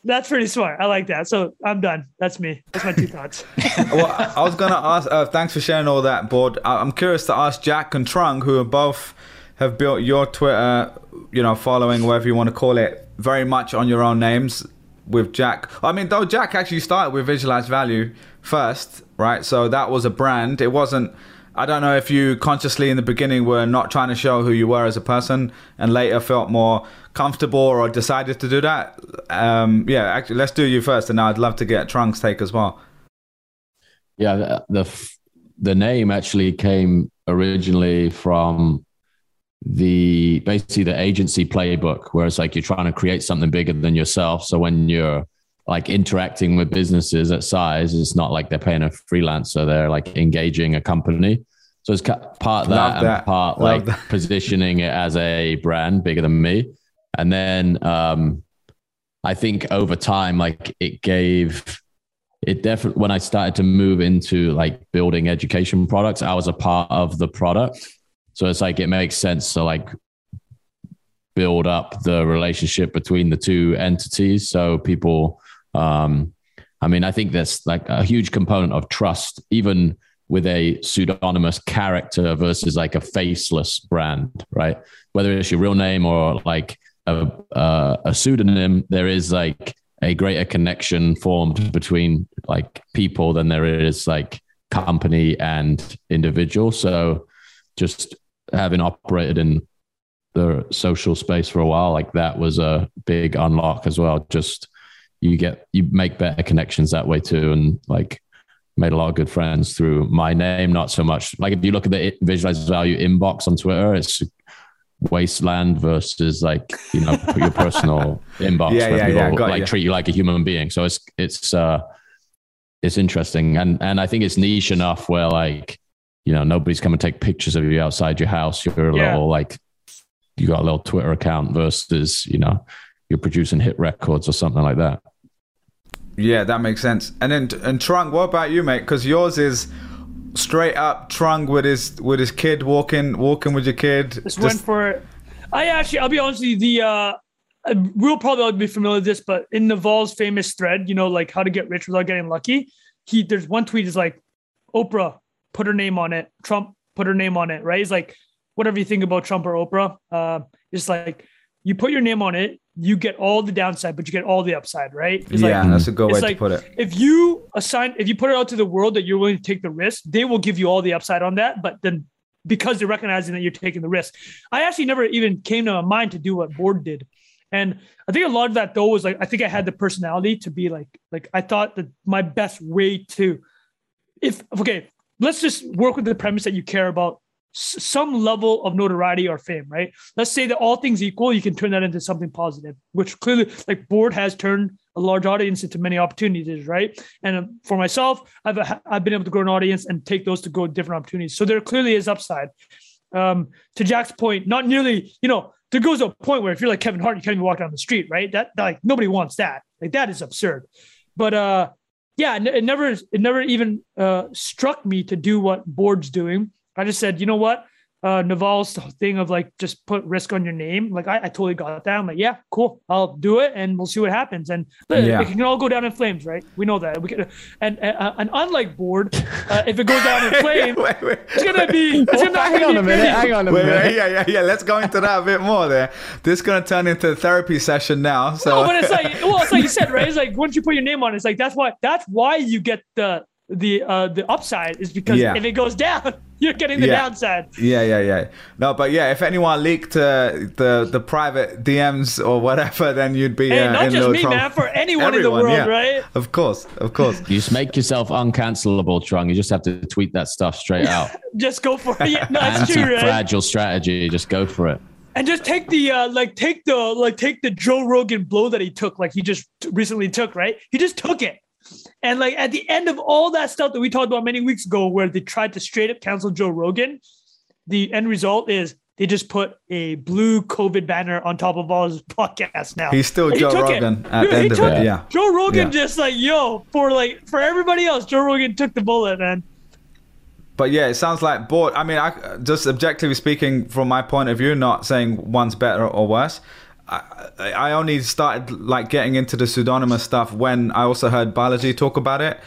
That's pretty smart. I like that. So I'm done. That's me. That's my two thoughts. well, I was gonna ask. Uh, thanks for sharing all that, Bored. I'm curious to ask Jack and Trung, who are both have built your Twitter, you know, following, whatever you want to call it, very much on your own names. With Jack, I mean, though Jack actually started with Visualize Value first, right? So that was a brand. It wasn't. I don't know if you consciously in the beginning were not trying to show who you were as a person, and later felt more comfortable or decided to do that. Um, yeah, actually, let's do you first, and I'd love to get Trung's take as well. Yeah, the, the the name actually came originally from the basically the agency playbook, where it's like you're trying to create something bigger than yourself. So when you're like interacting with businesses at size, it's not like they're paying a freelancer; they're like engaging a company. So it's part that, that. and part Love like that. positioning it as a brand bigger than me. And then um, I think over time, like it gave it definitely when I started to move into like building education products, I was a part of the product. So it's like it makes sense to like build up the relationship between the two entities. So people, um, I mean, I think that's like a huge component of trust, even with a pseudonymous character versus like a faceless brand, right? Whether it's your real name or like a, uh, a pseudonym, there is like a greater connection formed between like people than there is like company and individual. So just having operated in the social space for a while, like that was a big unlock as well. Just you get you make better connections that way too, and like made a lot of good friends through my name. Not so much like if you look at the visualize value inbox on Twitter, it's wasteland versus like you know your personal inbox yeah, where yeah, people yeah, like you. treat you like a human being. So it's it's uh it's interesting and and I think it's niche enough where like you know nobody's coming to take pictures of you outside your house. You're a little like you got a little Twitter account versus you know you're producing hit records or something like that. Yeah, that makes sense. And then and Trung, what about you, mate? Because yours is straight up Trung with his with his kid walking walking with your kid. Just, just went for. I actually, I'll be honest with you. The uh, we'll probably all be familiar with this, but in Naval's famous thread, you know, like how to get rich without getting lucky. He there's one tweet is like, Oprah put her name on it. Trump put her name on it. Right? It's like whatever you think about Trump or Oprah, uh, it's like you put your name on it, you get all the downside, but you get all the upside, right? It's yeah, like, that's a good way like, to put it. If you assign, if you put it out to the world that you're willing to take the risk, they will give you all the upside on that. But then because they're recognizing that you're taking the risk, I actually never even came to my mind to do what Bored did. And I think a lot of that though was like, I think I had the personality to be like, like I thought that my best way to, if, okay, let's just work with the premise that you care about some level of notoriety or fame, right? Let's say that all things equal, you can turn that into something positive, which clearly, like Bored has turned a large audience into many opportunities, right? And um, for myself, I've I've been able to grow an audience and take those to go different opportunities. So there clearly is upside. Um, to Jack's point, not nearly, you know, there goes a point where if you're like Kevin Hart, you can't even walk down the street, right? That, that like nobody wants that. Like that is absurd. But uh, yeah, it never it never even uh, struck me to do what Bored's doing I just said, you know what? Uh, Naval's thing of like just put risk on your name. Like I, I totally got that. I'm like, yeah, cool. I'll do it, and we'll see what happens. And yeah. it can all go down in flames, right? We know that. We can, and uh, and unlike Bored, uh, if it goes down in flames, wait, wait, it's gonna be. It's gonna hang on a minute. Hang on a wait, minute. yeah, yeah, yeah. Let's go into that a bit more. There, this is gonna turn into a therapy session now. So, no, but it's like, well, it's like you said, right? It's like once you put your name on, it, it's like that's why that's why you get the the uh the upside is because Yeah. if it goes down, you're getting the Yeah. downside. Yeah, yeah, yeah. No, but yeah, if anyone leaked uh, the the private DMs or whatever, then you'd be Hey, uh, not in just me, trouble. man, for anyone in the world, yeah. right? Of course, of course. You just make yourself uncancelable, Trung. You just have to tweet that stuff straight out. Just go for it. Yeah, no, it's true, right? Anti-fragile strategy. Just go for it. And just take the uh like take the like take the Joe Rogan blow that he took, like he just t- recently took, right? He just took it. And like at the end of all that stuff that we talked about many weeks ago, where they tried to straight up cancel Joe Rogan, the end result is they just put a blue COVID banner on top of all his podcasts now. He's still And he Joe took it. Rogan at Dude, the end of it. it. Yeah. Joe Rogan Yeah. just like, yo, for like for everybody else, Joe Rogan took the bullet, man. But yeah, it sounds like Bored. I mean, I just objectively speaking, from my point of view, not saying one's better or worse. I, I only started like getting into the pseudonymous stuff when I also heard Balaji talk about it,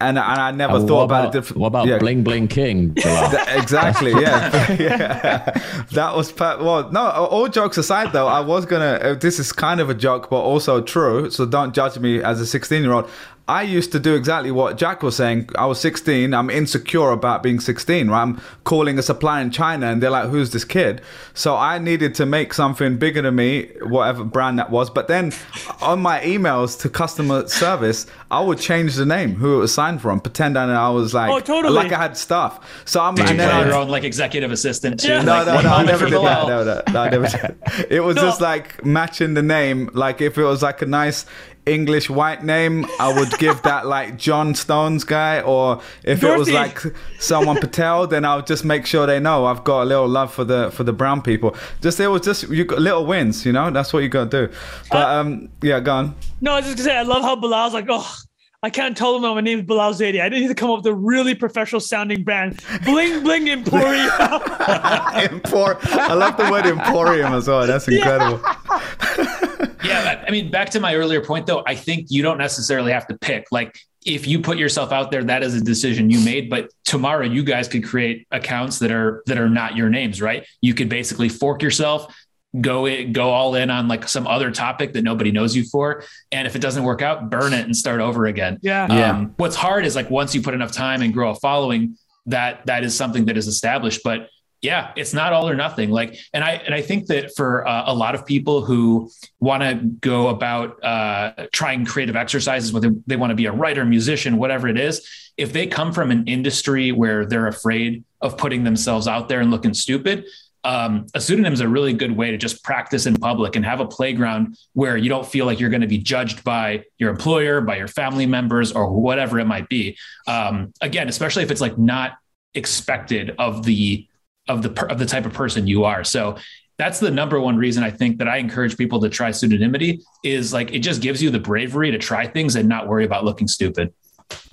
and and I never Uh, thought about, about, it. Diff- what about yeah. Bling Bling King? Exactly yeah yeah that was per- well no all jokes aside though i was gonna uh, this is kind of a joke but also true so don't judge me as a 16 year old i used to do exactly what jack was saying i was 16 i'm insecure about being 16 right i'm calling a supplier in china and they're like who's this kid so i needed to make something bigger than me whatever brand that was but then on my emails to customer service i would change the name who it was signed from pretend that i was like Oh, totally. like i had stuff so i'm Did you and then play I'd- your own like executive assistant too? Yeah. no, Like, no, no, I never did that. No, no, no, I never did. It was No. just like matching the name. Like if it was like a nice English white name, I would give that like John Stones guy. Or if it was like someone Patel, then I'll just make sure they know I've got a little love for the for the brown people. Just it was just you got little wins, you know. That's what you got to do. But Uh, um, yeah, go on. No, I was just gonna say I love how Bilal's like, oh, I can't tell them that my name is Bilal Zaidi. I didn't need to come up with a really professional sounding brand. Bling Bling Emporium. Empor- I love the word emporium as well. That's incredible. Yeah, but, I mean, back to my earlier point though, I think you don't necessarily have to pick. Like, if you put yourself out there, that is a decision you made. But tomorrow, you guys could create accounts that are that are not your names, right? You could basically fork yourself, go it, go all in on like some other topic that nobody knows you for, and if it doesn't work out, burn it and start over again. Yeah. Yeah. Um, what's hard is like once you put enough time and grow a following, that that is something that is established. But yeah, it's not all or nothing. Like, and I and I think that for uh, a lot of people who want to go about uh, trying creative exercises, whether they want to be a writer, musician, whatever it is, if they come from an industry where they're afraid of putting themselves out there and looking stupid. Um, a pseudonym is a really good way to just practice in public and have a playground where you don't feel like you're going to be judged by your employer, by your family members, or whatever it might be. Um, again, especially if it's like not expected of the of the of the type of person you are. So that's the number one reason I think that I encourage people to try pseudonymity is like it just gives you the bravery to try things and not worry about looking stupid.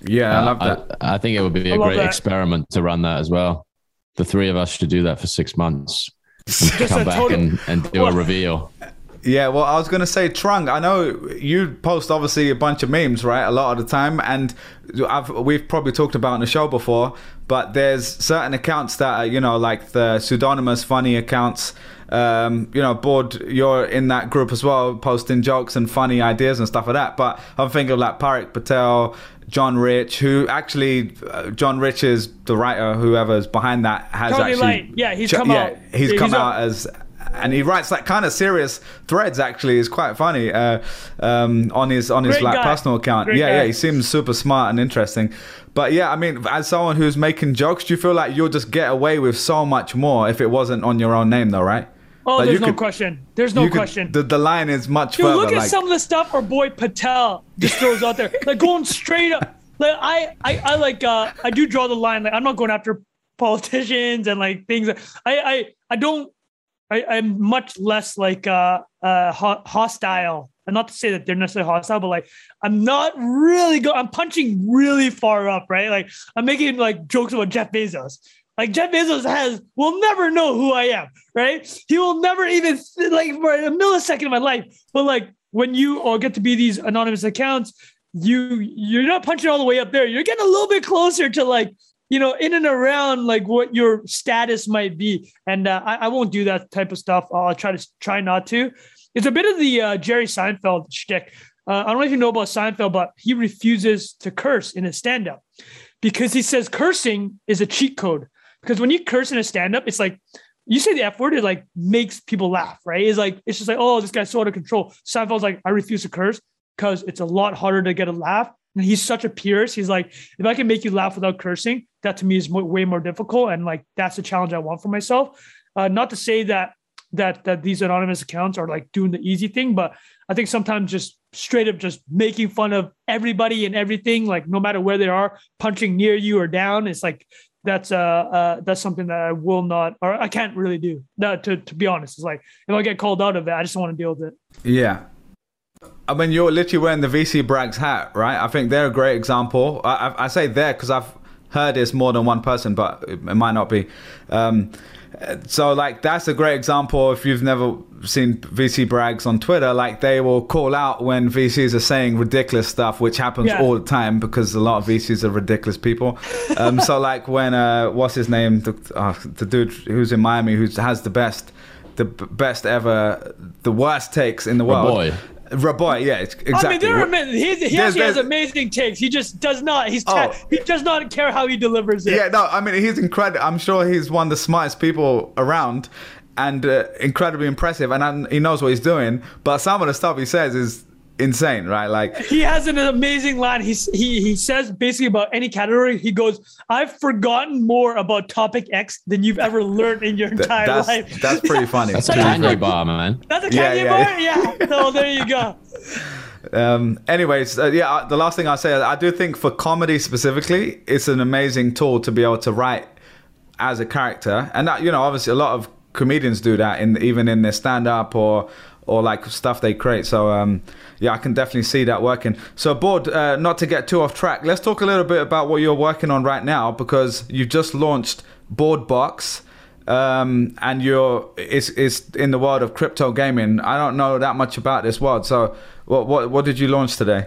Yeah, I uh, love that. I, I think it would be a I love great that. experiment to run that as well. The three of us should do that for six months. Just Come a back total- and, and do Well- a reveal. Yeah, well, I was gonna say, Trung. I know you post obviously a bunch of memes, right? A lot of the time, and I've we've probably talked about on the show before. But there's certain accounts that are, you know, like the pseudonymous funny accounts. Um, you know, Bored, you're in that group as well, posting jokes and funny ideas and stuff like that. But I'm thinking of like Parik Patel, John Rich, who actually, uh, John Rich is the writer, whoever's behind that has actually. Yeah, he's Ch- come yeah, out. He's Yeah, come he's out a- as and he writes like kind of serious threads actually is quite funny uh, um, on his on his Great like guy. personal account Great yeah guy. yeah he seems super smart and interesting but yeah i mean as someone who's making jokes do you feel like you'll just get away with so much more if it wasn't on your own name though right Oh, Like, there's no could- question. There's no You could- question. the, the line is much Dude, further look at like some of the stuff our boy Patel just throws out there, like going straight up. Like I, I, I like, uh, I do draw the line. Like I'm not going after politicians and like things. I, I, I don't. I, I'm much less like uh, uh, ho- hostile. And not to say that they're necessarily hostile, but like I'm not really go. I'm punching really far up, right? Like I'm making like jokes about Jeff Bezos. Like Jeff Bezos has will never know who I am, right? He will never even like for a millisecond of my life. But like when you all get to be these anonymous accounts, you you're not punching all the way up there. You're getting a little bit closer to like you know in and around like what your status might be. And uh, I, I won't do that type of stuff. I'll try to try not to. It's a bit of the uh, Jerry Seinfeld shtick. Uh, I don't know if you know about Seinfeld, but he refuses to curse in his stand-up. because he says cursing is a cheat code. Because when you curse in a stand up, it's like you say the F word, it like makes people laugh, right? It's like, it's just like, oh, this guy's so out of control. Seinfeld's like, I refuse to curse because it's a lot harder to get a laugh. And he's such a purist. He's like, if I can make you laugh without cursing, that to me is way more difficult. And like, that's the challenge I want for myself. Uh, not to say that that that these anonymous accounts are like doing the easy thing, but I think sometimes just straight up just making fun of everybody and everything, like no matter where they are, punching near you or down, it's like that's uh, uh that's something that I will not or I can't really do. That to to be honest, it's like if I get called out of it, I just want to deal with it. Yeah. I mean, you're literally wearing the VC Brags hat, right? I think they're a great example. I, I, I say there because I've heard it's more than one person, but it might not be. Um, so like that's a great example if you've never seen vc brags on twitter like they will call out when vcs are saying ridiculous stuff which happens yeah. all the time because a lot of vcs are ridiculous people um, so like when uh, what's his name the, uh, the dude who's in miami who has the best the best ever the worst takes in the world Rabois, yeah, exactly. I mean, there are he, he actually has amazing takes. He just does not. He's oh. he does not care how he delivers it. Yeah, no, I mean he's incredible. I'm sure he's one of the smartest people around, and uh, incredibly impressive. And I, he knows what he's doing. But some of the stuff he says is insane, right? Like he has an amazing line. He's he he says basically about any category. He goes, "I've forgotten more about topic X than you've ever learned in your entire that's, life." That's pretty funny. that's a Kanye bar, man. That's a Kanye yeah, yeah. bar. Yeah. So there you go. Um, anyways, uh, yeah, the last thing I say, I do think for comedy specifically, it's an amazing tool to be able to write as a character, and that you know, obviously, a lot of comedians do that in even in their stand up or or like stuff they create. So um, yeah, I can definitely see that working. So, Bored, uh, not to get too off track, let's talk a little bit about what you're working on right now because you've just launched Bored Box. Um, and you're it's, it's in the world of crypto gaming. I don't know that much about this world. So, what what what did you launch today?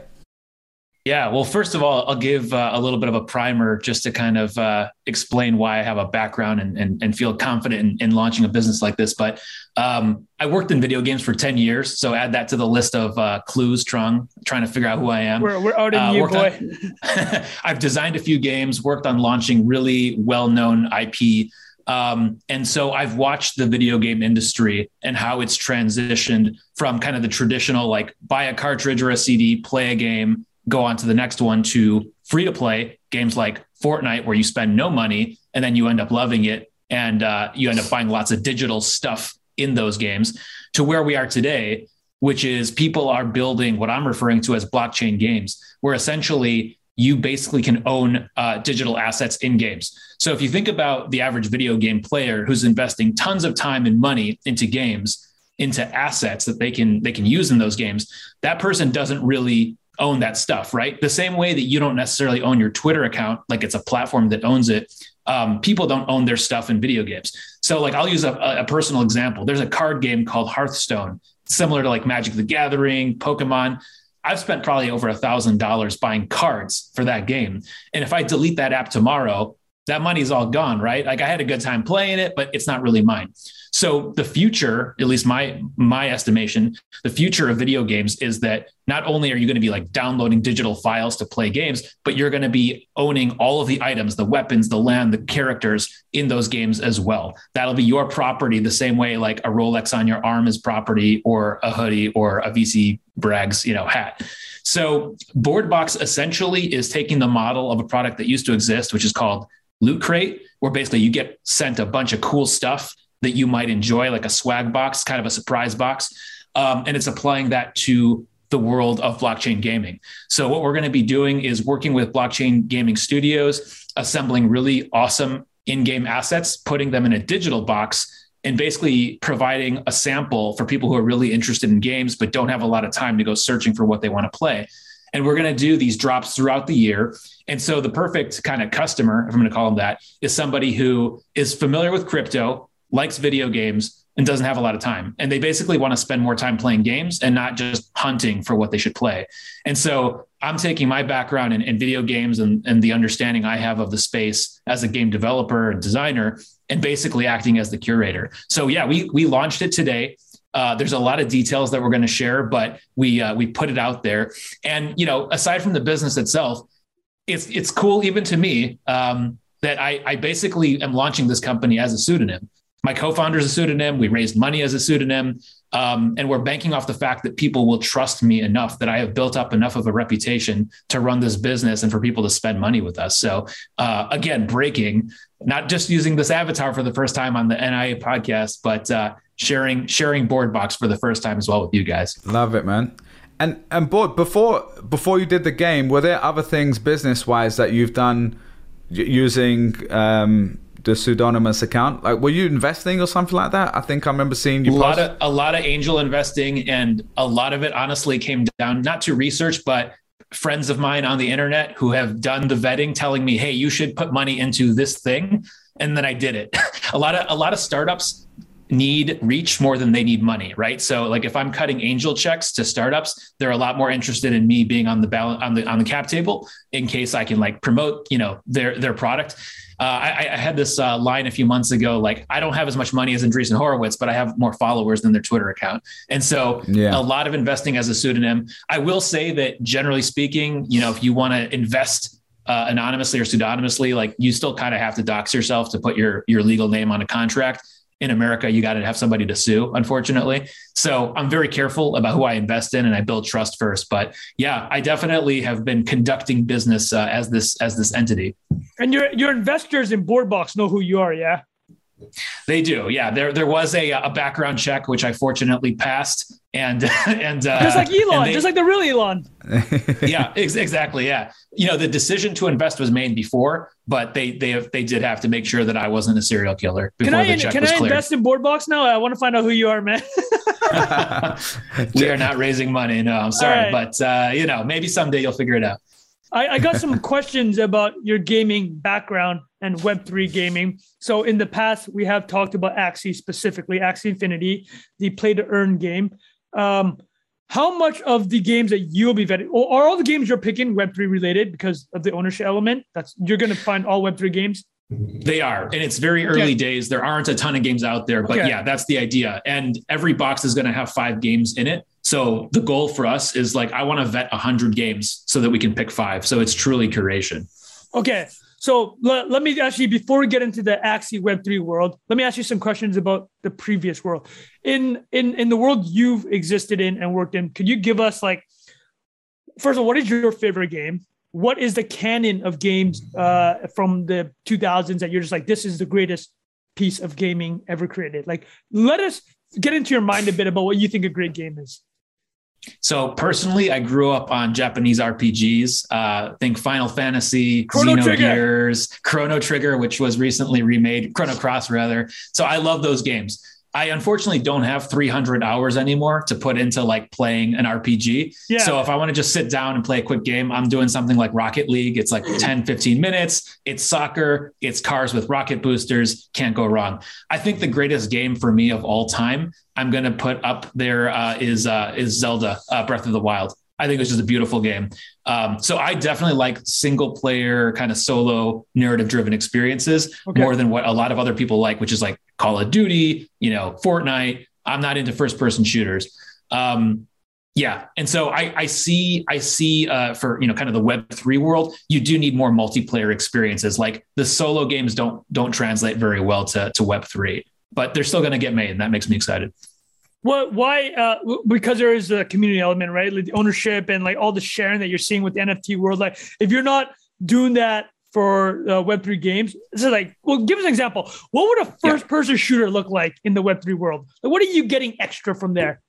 Yeah, well, first of all, I'll give uh, a little bit of a primer just to kind of uh, explain why I have a background and, and, and feel confident in, in, launching a business like this. But um, I worked in video games for 10 years. So add that to the list of uh, clues, Trung, trying to figure out who I am. We're, we're uh, you, boy. On, I've designed a few games, worked on launching really well known IP. Um, and so I've watched the video game industry and how it's transitioned from kind of the traditional, like buy a cartridge or a CD, play a game go on to the next one to free to play games like Fortnite, where you spend no money and then you end up loving it and uh, you end up buying lots of digital stuff in those games, to where we are today, which is people are building what I'm referring to as blockchain games, where essentially you basically can own uh, digital assets in games. So if you think about the average video game player who's investing tons of time and money into games, into assets that they can they can use in those games, that person doesn't really own that stuff, right? The same way that you don't necessarily own your Twitter account, like it's a platform that owns it. Um, people don't own their stuff in video games. So, like, I'll use a, a personal example. There's a card game called Hearthstone, similar to like Magic the Gathering, Pokemon. I've spent probably over a thousand dollars buying cards for that game. And if I delete that app tomorrow, that money's all gone, right? Like I had a good time playing it, but it's not really mine. So the future, at least my my estimation, the future of video games is that not only are you going to be like downloading digital files to play games, but you're going to be owning all of the items, the weapons, the land, the characters in those games as well. That'll be your property the same way like a Rolex on your arm is property or a hoodie or a VC Brags, you know, hat. So Bored Box essentially is taking the model of a product that used to exist, which is called Loot Crate, where basically you get sent a bunch of cool stuff that you might enjoy, like a swag box, kind of a surprise box. Um, and it's applying that to the world of blockchain gaming. So, what we're going to be doing is working with blockchain gaming studios, assembling really awesome in game assets, putting them in a digital box, and basically providing a sample for people who are really interested in games but don't have a lot of time to go searching for what they want to play. And we're going to do these drops throughout the year. And so the perfect kind of customer, if I'm going to call them that, is somebody who is familiar with crypto, likes video games and doesn't have a lot of time. And they basically want to spend more time playing games and not just hunting for what they should play. And so I'm taking my background in, in video games and, and the understanding I have of the space as a game developer and designer and basically acting as the curator. So yeah, we we launched it today. Uh, there's a lot of details that we're going to share, but we uh, we put it out there. And you know, aside from the business itself, it's it's cool even to me um, that I, I basically am launching this company as a pseudonym. My co-founder is a pseudonym. We raised money as a pseudonym, um, and we're banking off the fact that people will trust me enough that I have built up enough of a reputation to run this business and for people to spend money with us. So uh, again, breaking, not just using this avatar for the first time on the NIA podcast, but uh, sharing sharing Bored Box for the first time as well with you guys. Love it, man. And and Bored before before you did the game, were there other things business wise that you've done using? Um, the pseudonymous account? Like, were you investing or something like that? I think I remember seeing you. A lot of a lot of angel investing, and a lot of it honestly came down not to research, but friends of mine on the internet who have done the vetting, telling me, "Hey, you should put money into this thing," and then I did it. a lot of a lot of startups need reach more than they need money, right? So like if I'm cutting angel checks to startups, they're a lot more interested in me being on the balance on the on the cap table in case I can like promote, you know, their their product. Uh, I, I, had this uh, line a few months ago, like I don't have as much money as Andreessen Horowitz, but I have more followers than their Twitter account. And so yeah. a lot of investing as a pseudonym. I will say that generally speaking, you know, if you want to invest uh, anonymously or pseudonymously, like you still kind of have to dox yourself to put your your legal name on a contract in America, you got to have somebody to sue, unfortunately. So I'm very careful about who I invest in and I build trust first. But yeah, I definitely have been conducting business uh, as this as this entity. And your your investors in Bored Box know who you are, yeah? They do, yeah. There there was a a background check which I fortunately passed, and and uh, just like Elon, they, just like the real Elon. yeah, ex- exactly. Yeah, you know the decision to invest was made before, but they they have, they did have to make sure that I wasn't a serial killer. Before can I the check can I invest in Bored Box now? I want to find out who you are, man. we are not raising money. No, I'm sorry, right. but uh, you know maybe someday you'll figure it out. I, I got some questions about your gaming background and Web3 gaming. So in the past, we have talked about Axie specifically, Axie Infinity, the play to earn game. Um, how much of the games that you'll be vetting, or are all the games you're picking Web3 related because of the ownership element? That's you're going to find all Web3 games. They are, and it's very early okay. days. There aren't a ton of games out there, but okay. yeah, that's the idea. And every box is going to have five games in it. So the goal for us is like I want to vet 100 games so that we can pick five. So it's truly curation. Okay. So let, let me actually, before we get into the Axie Web3 world, let me ask you some questions about the previous world. In in in the world you've existed in and worked in, could you give us like, first of all, what is your favorite game? What is the canon of games uh, from the 2000s that you're just like, this is the greatest piece of gaming ever created? Like, let us get into your mind a bit about what you think a great game is. So personally, I grew up on Japanese RPGs. Uh, think Final Fantasy, Chrono Xenogears, Chrono Trigger, which was recently remade, Chrono Cross rather. So I love those games. I unfortunately don't have 300 hours anymore to put into like playing an RPG. Yeah. So if I want to just sit down and play a quick game, I'm doing something like Rocket League. It's like 10, 15 minutes. It's soccer. It's cars with rocket boosters. Can't go wrong. I think the greatest game for me of all time, I'm going to put up there uh, is uh, is Zelda uh, Breath of the Wild. I think it's just a beautiful game. Um, so I definitely like single player kind of solo narrative driven experiences okay. more than what a lot of other people like, which is like Call of Duty, you know, Fortnite. I'm not into first person shooters. Um, yeah, and so I, I see, I see uh, for you know, kind of the Web three world, you do need more multiplayer experiences. Like the solo games don't don't translate very well to to Web three, but they're still going to get made, and that makes me excited. What? Why? Uh, because there is a community element, right? Like the ownership and like all the sharing that you're seeing with the NFT world. Like if you're not doing that for uh, Web3 games. This is like, well, give us an example. What would a first person shooter look like in the Web3 world? Like, what are you getting extra from there?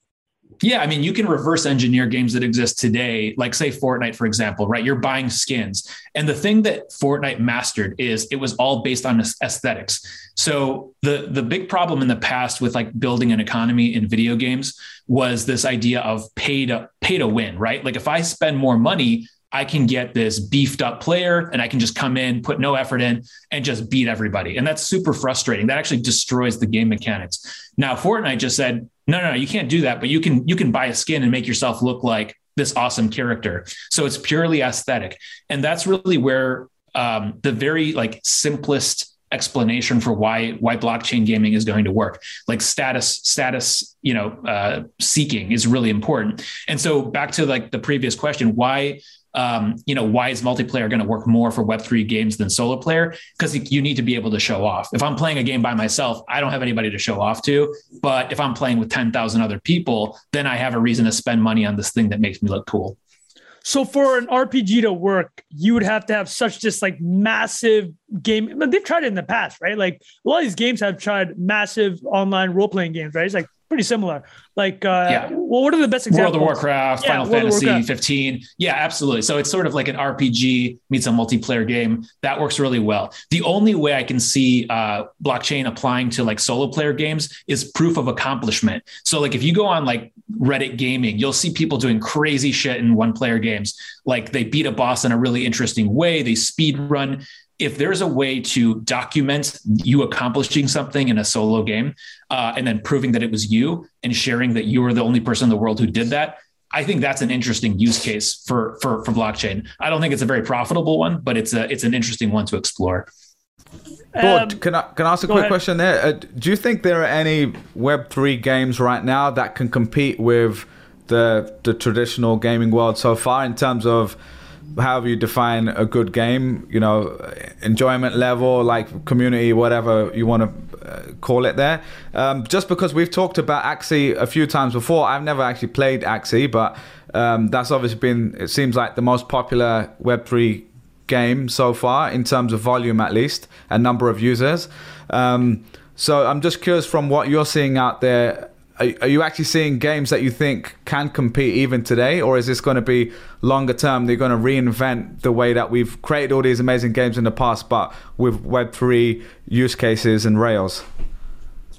Yeah, I mean, you can reverse engineer games that exist today, like say Fortnite, for example, right? You're buying skins. And the thing that Fortnite mastered is it was all based on aesthetics. So the the big problem in the past with like building an economy in video games was this idea of pay to pay to win, right? Like if I spend more money, I can get this beefed up player and I can just come in, put no effort in, and just beat everybody. And that's super frustrating. That actually destroys the game mechanics. Now, Fortnite just said, no, no, no, you can't do that, but you can you can buy a skin and make yourself look like this awesome character. So it's purely aesthetic. And that's really where um, the very like simplest explanation for why why blockchain gaming is going to work like status status you know uh, seeking is really important and so back to like the previous question why um, you know, why is multiplayer going to work more for Web3 games than solo player? Because you need to be able to show off. If I'm playing a game by myself, I don't have anybody to show off to. But if I'm playing with 10,000 other people, then I have a reason to spend money on this thing that makes me look cool. So for an RPG to work, you would have to have such this like massive game. But they've tried it in the past, right? Like a lot of these games have tried massive online role playing games, right? It's like pretty similar. Like, uh, yeah. well, what are the best examples? World of Warcraft, yeah, Final World Fantasy 15. Yeah, absolutely. So it's sort of like an RPG meets a multiplayer game that works really well. The only way I can see uh, blockchain applying to like solo player games is proof of accomplishment. So like if you go on like Reddit gaming, you'll see people doing crazy shit in one player games. Like they beat a boss in a really interesting way. They speed run if there's a way to document you accomplishing something in a solo game uh, and then proving that it was you and sharing that you were the only person in the world who did that i think that's an interesting use case for for for blockchain i don't think it's a very profitable one but it's a it's an interesting one to explore um, can I can I ask a quick ahead. question there? Uh, do you think there are any Web three games right now that can compete with the the traditional gaming world so far in terms of however you define a good game, you know, enjoyment level, like community, whatever you want to uh, call it there. Um, just because we've talked about Axie a few times before, I've never actually played Axie, but um, that's obviously been, it seems like the most popular Web3 game so far in terms of volume, at least, and number of users. Um, so I'm just curious from what you're seeing out there are, you actually seeing games that you think can compete even today, or is this going to be longer term? They're going to reinvent the way that we've created all these amazing games in the past, but with Web three use cases and Rails.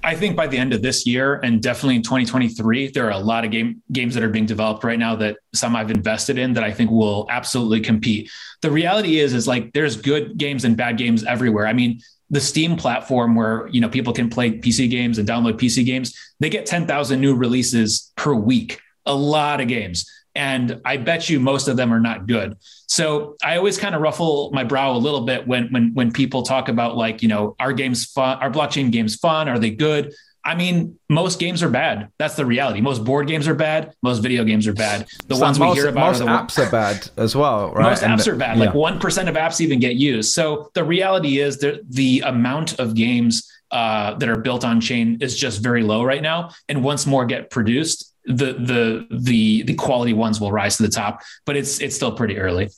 I think by the end of this year and definitely in 2023, there are a lot of game games that are being developed right now that some I've invested in that I think will absolutely compete. The reality is, is like there's good games and bad games everywhere. I mean, the Steam platform where you know people can play PC games and download PC games, they get 10,000 new releases per week. A lot of games. And I bet you most of them are not good. So I always kind of ruffle my brow a little bit when when when people talk about like, you know, our games fun, our blockchain games fun, are they good? I mean, most games are bad. That's the reality. Most board games are bad. Most video games are bad. The so ones most, we hear about most are apps are bad as well, right? Most and apps the, are bad. Yeah. Like one percent of apps even get used. So the reality is that the amount of games uh, that are built on chain is just very low right now. And once more get produced, the the the the quality ones will rise to the top. But it's it's still pretty early.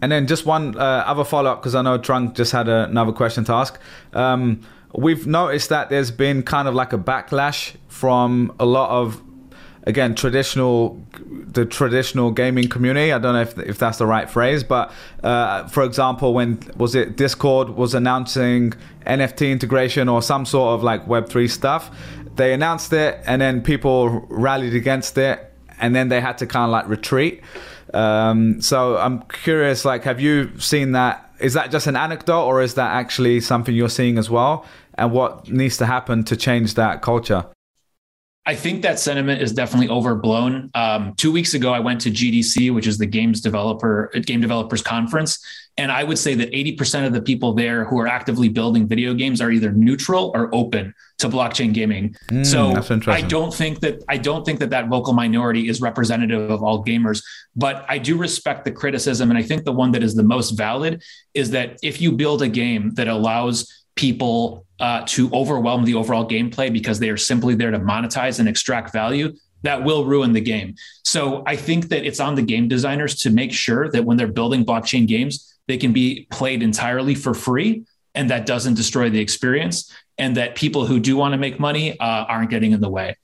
And then just one uh, other follow up because I know Trung just had another question to ask. Um, we've noticed that there's been kind of like a backlash from a lot of again traditional the traditional gaming community. I don't know if, if that's the right phrase but uh, for example when was it discord was announcing nft integration or some sort of like web3 stuff they announced it and then people rallied against it and then they had to kind of like retreat. Um, so i'm curious like have you seen that? Is that just an anecdote or is that actually something you're seeing as well and what needs to happen to change that culture? I think that sentiment is definitely overblown. Um, two weeks ago, I went to GDC, which is the games developer game developers conference, and I would say that 80% of the people there who are actively building video games are either neutral or open to blockchain gaming. Mm, so I don't think that I don't think that that vocal minority is representative of all gamers, but I do respect the criticism, and I think the one that is the most valid is that if you build a game that allows people uh, to overwhelm the overall gameplay because they are simply there to monetize and extract value, that will ruin the game. So I think that it's on the game designers to make sure that when they're building blockchain games, they can be played entirely for free and that doesn't destroy the experience and that people who do want to make money uh, aren't getting in the way.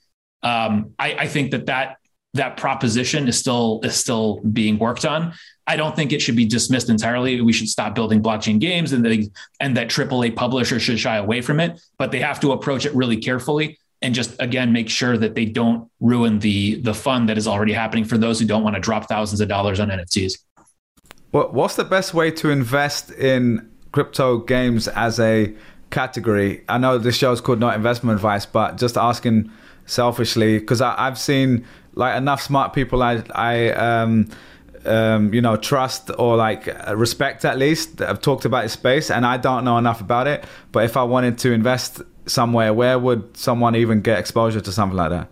Um, I, I think that that that proposition is still is still being worked on. I don't think it should be dismissed entirely. We should stop building blockchain games and they, and that AAA publishers should shy away from it, but they have to approach it really carefully and just again make sure that they don't ruin the the fun that is already happening for those who don't want to drop thousands of dollars on NFTs. what's the best way to invest in crypto games as a category? I know this show is called Not Investment Advice, but just asking selfishly because I've seen like enough smart people I I um um, you know, trust or like respect at least I've talked about this space, and I don't know enough about it. But if I wanted to invest somewhere, where would someone even get exposure to something like that?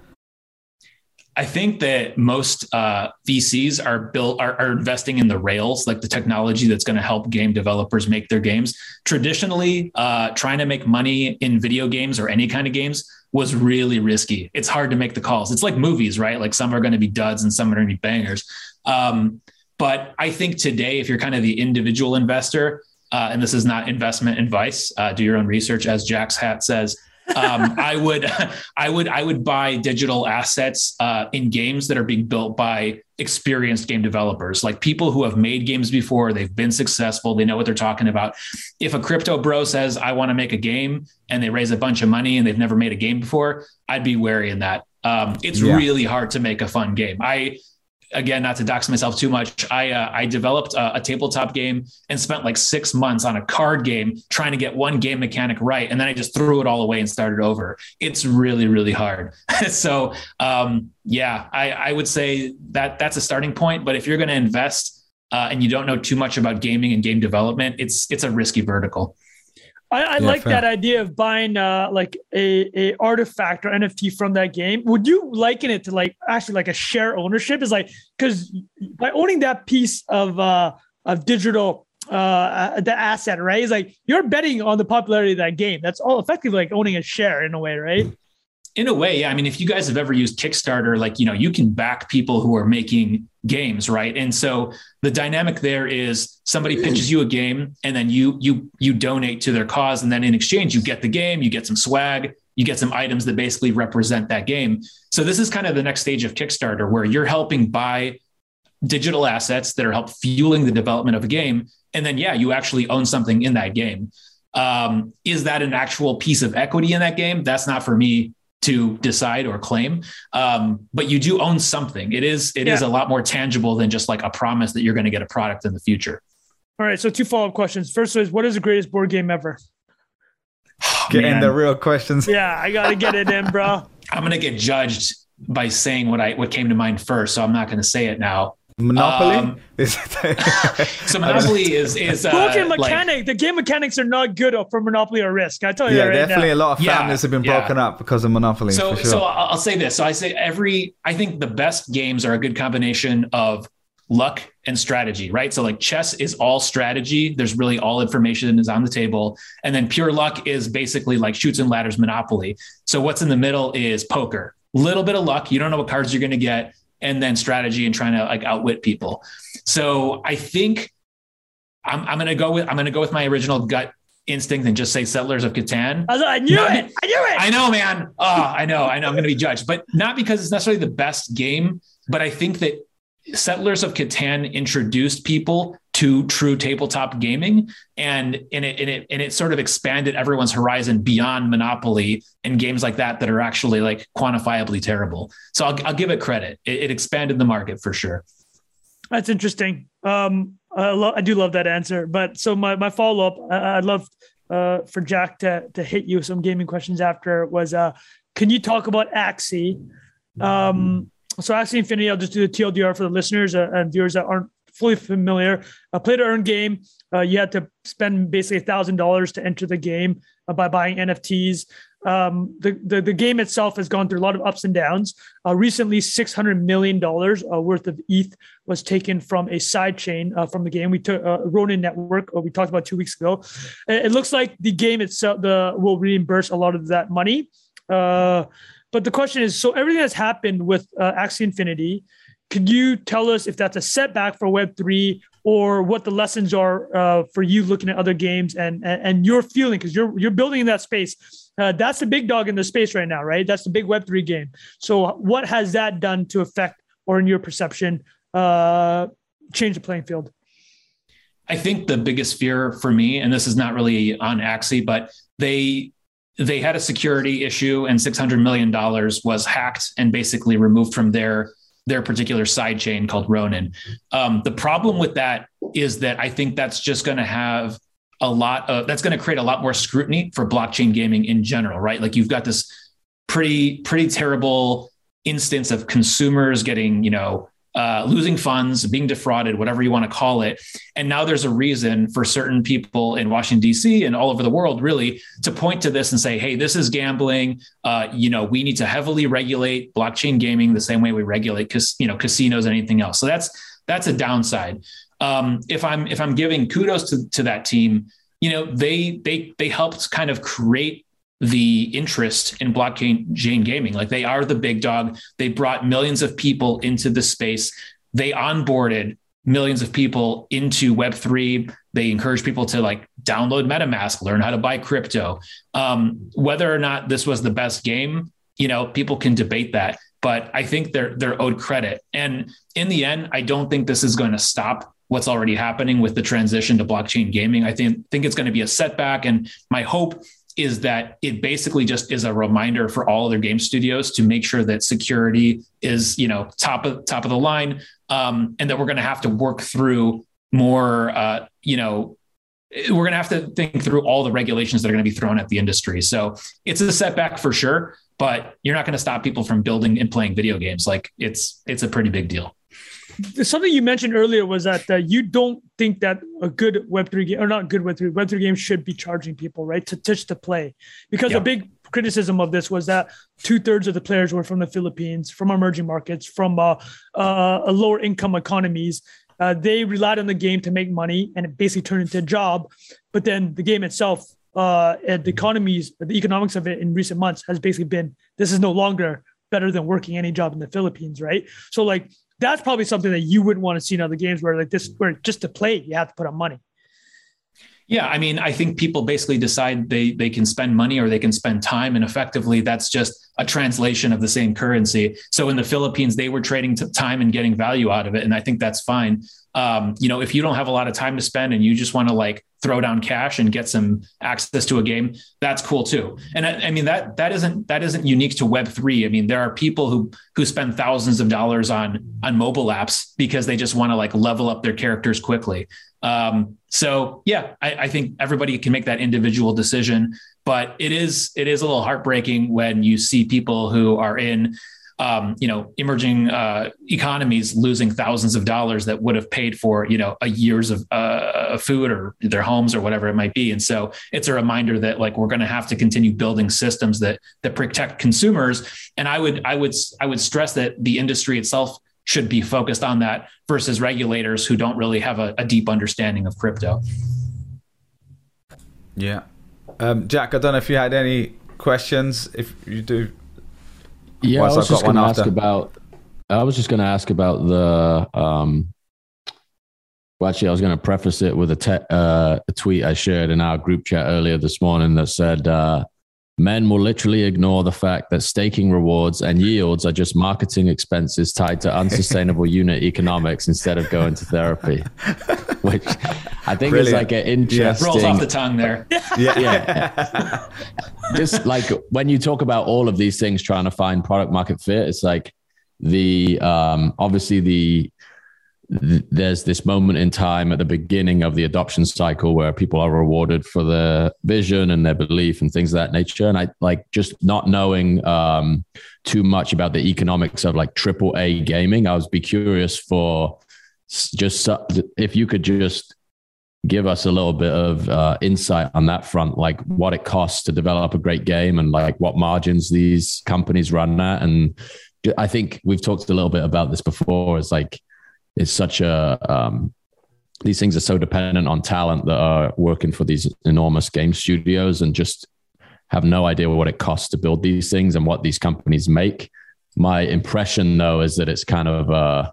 I think that most uh, VCs are built are, are, investing in the rails, like the technology that's going to help game developers make their games. Traditionally, uh, trying to make money in video games or any kind of games was really risky. It's hard to make the calls. It's like movies, right? Like some are going to be duds and some are going to be bangers. Um, but I think today, if you're kind of the individual investor, uh, and this is not investment advice, uh, do your own research, as Jack's hat says um, I would, I would, I would buy digital assets uh, in games that are being built by experienced game developers, like people who have made games before. They've been successful. They know what they're talking about. If a crypto bro says, "I want to make a game," and they raise a bunch of money and they've never made a game before, I'd be wary in that. Um, it's yeah. really hard to make a fun game. I again, not to dox myself too much, I uh, I developed a, a, tabletop game and spent like six months on a card game trying to get one game mechanic right, and then I just threw it all away and started over. It's really really hard. so um, yeah, I, I would say that that's a starting point. But if you're going to invest uh, and you don't know too much about gaming and game development, it's it's a risky vertical. I, I yeah, like fair. that idea of buying uh, like a, a artifact or NFT from that game. Would you liken it to like actually like a share ownership? Is like because by owning that piece of uh, of digital uh, the asset, right? Is like you're betting on the popularity of that game. That's all effectively like owning a share in a way, right? in a way, yeah. I mean, if you guys have ever used Kickstarter, like, you know, you can back people who are making games, right? And so the dynamic there is somebody pitches you a game and then you you you donate to their cause and then in exchange you get the game, you get some swag, you get some items that basically represent that game. So this is kind of the next stage of Kickstarter where you're helping buy digital assets that are help fueling the development of a game and then yeah, you actually own something in that game. Um, is that an actual piece of equity in that game? That's not for me to decide or claim. Um, but you do own something. It is it yeah. is a lot more tangible than just like a promise that you're going to get a product in the future. All right. So two follow up questions. First is what is the greatest board game ever? Oh, Getting the real questions. Yeah, I gotta get it in, bro. I'm gonna get judged by saying what I what came to mind first, so I'm not gonna say it now. Monopoly. Um, so Monopoly is is uh, broken mechanic. Like, the game mechanics are not good for Monopoly or Risk. I tell you. Yeah, right definitely now. a lot of families yeah, have been broken yeah. up because of Monopoly. So sure. so I'll say this. So I say every. I think the best games are a good combination of luck and strategy, right? So like chess is all strategy. There's really all information is on the table. And then pure luck is basically like Chutes and Ladders Monopoly. So what's in the middle is poker. Little bit of luck. You don't know what cards you're going to get and then strategy and trying to like outwit people. So I think I'm, I'm gonna go with I'm gonna go with my original gut instinct and just say Settlers of Catan. I, knew not, it. I knew it. I know, man. Oh, I know. I know. I'm gonna be judged, but not because it's necessarily the best game, but I think that Settlers of Catan introduced people to true tabletop gaming and, and, it, and, it, and it sort of expanded everyone's horizon beyond Monopoly and games like that that are actually like quantifiably terrible. So I'll, I'll give it credit. It, it, expanded the market for sure. That's interesting. Um, I, I do love that answer. But so my, my follow up, I- I'd love uh, for Jack to, to hit you some gaming questions after was uh, can you talk about Axie? Um, so Axie Infinity, I'll just do the TLDR for the listeners uh, and viewers that aren't fully familiar. A play to earn game. Uh, you had to spend basically thousand dollars to enter the game uh, by buying NFTs. Um, the, the, the game itself has gone through a lot of ups and downs. Uh, recently, six hundred million dollars uh, worth of ETH was taken from a side chain uh, from the game. We took uh, Ronin Network. we talked about two weeks ago. It, it, looks like the game itself the will reimburse a lot of that money. But the question is, so everything that's happened with uh, Axie Infinity, could you tell us if that's a setback for Web three or what the lessons are uh, for you looking at other games and and, and your feeling because you're you're building in that space. Uh, that's the big dog in the space right now, right? That's the big Web three game. So what has that done to affect or in your perception uh, change the playing field? I think the biggest fear for me, and this is not really on Axie, but they they had a security issue and $600 million was hacked and basically removed from their their particular side chain called Ronin. Um, the problem with that is that I think that's just going to have a lot of that's going to create a lot more scrutiny for blockchain gaming in general, right? Like you've got this pretty pretty terrible instance of consumers getting you know uh, losing funds, being defrauded, whatever you want to call it. And now there's a reason for certain people in Washington, D.C. and all over the world really to point to this and say, hey, this is gambling. Uh, you know, we need to heavily regulate blockchain gaming the same way we regulate cas- you know, casinos and anything else. So that's that's a downside. Um, if I'm if I'm giving kudos to, to that team, you know, they they they helped kind of create the interest in blockchain gaming. Like they are the big dog. They brought millions of people into the space. They onboarded millions of people into Web3. They encourage people to like download MetaMask, learn how to buy crypto. Um, whether or not this was the best game, you know, people can debate that. But I think they're they're owed credit. And in the end, I don't think this is going to stop what's already happening with the transition to blockchain gaming. I think think it's going to be a setback. And my hope is that it basically just is a reminder for all other game studios to make sure that security is you know top of top of the line um, and that we're going to have to work through more uh, you know we're going to have to think through all the regulations that are going to be thrown at the industry. So it's a setback for sure but you're not going to stop people from building and playing video games. Like it's it's a pretty big deal. Something you mentioned earlier was that uh, you don't think that a good Web3 game, or not good Web3, Web3 game should be charging people, right, to touch to play. Because yep. a big criticism of this was that two thirds of the players were from the Philippines, from emerging markets, from uh, uh, lower income economies. Uh, they relied on the game to make money and it basically turned into a job. But then the game itself, uh, and the economies, the economics of it in recent months has basically been this is no longer better than working any job in the Philippines, right? So like that's probably something that you wouldn't want to see in other games where like this, where just to play, you have to put up money. Yeah, I mean, I think people basically decide they they can spend money or they can spend time, and effectively, that's just a translation of the same currency. So in the Philippines, they were trading time and getting value out of it, and I think that's fine. Um, you know, if you don't have a lot of time to spend and you just want to like throw down cash and get some access to a game, that's cool too. And I, I mean that that isn't that isn't unique to Web three. I mean, there are people who who spend thousands of dollars on on mobile apps because they just want to like level up their characters quickly. Um, so yeah, I, I think everybody can make that individual decision, but it is it is a little heartbreaking when you see people who are in um, you know, emerging uh, economies losing thousands of dollars that would have paid for, you know, a years of uh, food or their homes or whatever it might be. And so it's a reminder that like we're going to have to continue building systems that that protect consumers. And I would I would I would stress that the industry itself should be focused on that versus regulators who don't really have a, a deep understanding of crypto. Yeah. Um, Jack, I don't know if you had any questions. If you do, yeah, I was just going to ask about. I was just going to ask about the. Um, well, actually, I was going to preface it with a, te- uh, a tweet I shared in our group chat earlier this morning that said, uh, Men will literally ignore the fact that staking rewards and yields are just marketing expenses tied to unsustainable unit economics instead of going to therapy, which I think Brilliant. is like an interesting. Rolls off the tongue there. yeah. yeah. just like when you talk about all of these things trying to find product market fit, it's like the um, obviously the there's this moment in time at the beginning of the adoption cycle where people are rewarded for their vision and their belief and things of that nature. And I like just not knowing um, too much about the economics of like triple A gaming. I was be curious for just if you could just give us a little bit of uh, insight on that front, like what it costs to develop a great game and like what margins these companies run at. And I think we've talked a little bit about this before. It's like it's such a um, these things are so dependent on talent that are working for these enormous game studios and just have no idea what it costs to build these things and what these companies make. My impression, though, is that it's kind of uh,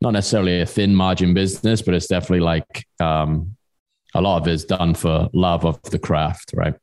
not necessarily a thin margin business, but it's definitely like um, a lot of it is done for love of the craft, right?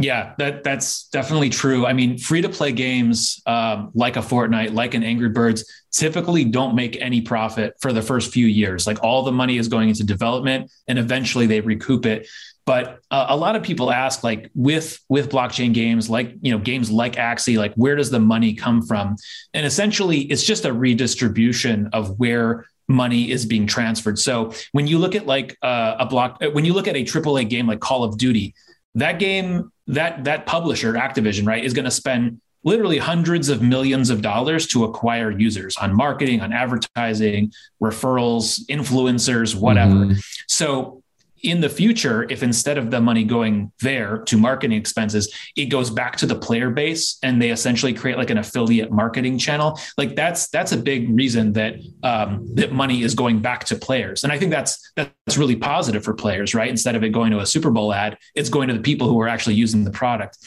Yeah, that that's definitely true. I mean, free to play games um, like a Fortnite, like an Angry Birds, typically don't make any profit for the first few years. Like all the money is going into development, and eventually they recoup it. But uh, a lot of people ask, like with with blockchain games, like you know games like Axie, like where does the money come from? And essentially, it's just a redistribution of where money is being transferred. So when you look at like uh, a block, when you look at a AAA game like Call of Duty, that game that that publisher activision right is going to spend literally hundreds of millions of dollars to acquire users on marketing, on advertising, referrals, influencers, whatever. Mm-hmm. So in the future, if instead of the money going there to marketing expenses, it goes back to the player base and they essentially create like an affiliate marketing channel, like that's that's a big reason that um, that money is going back to players. And I think that's that's really positive for players, right? Instead of it going to a Super Bowl ad, it's going to the people who are actually using the product.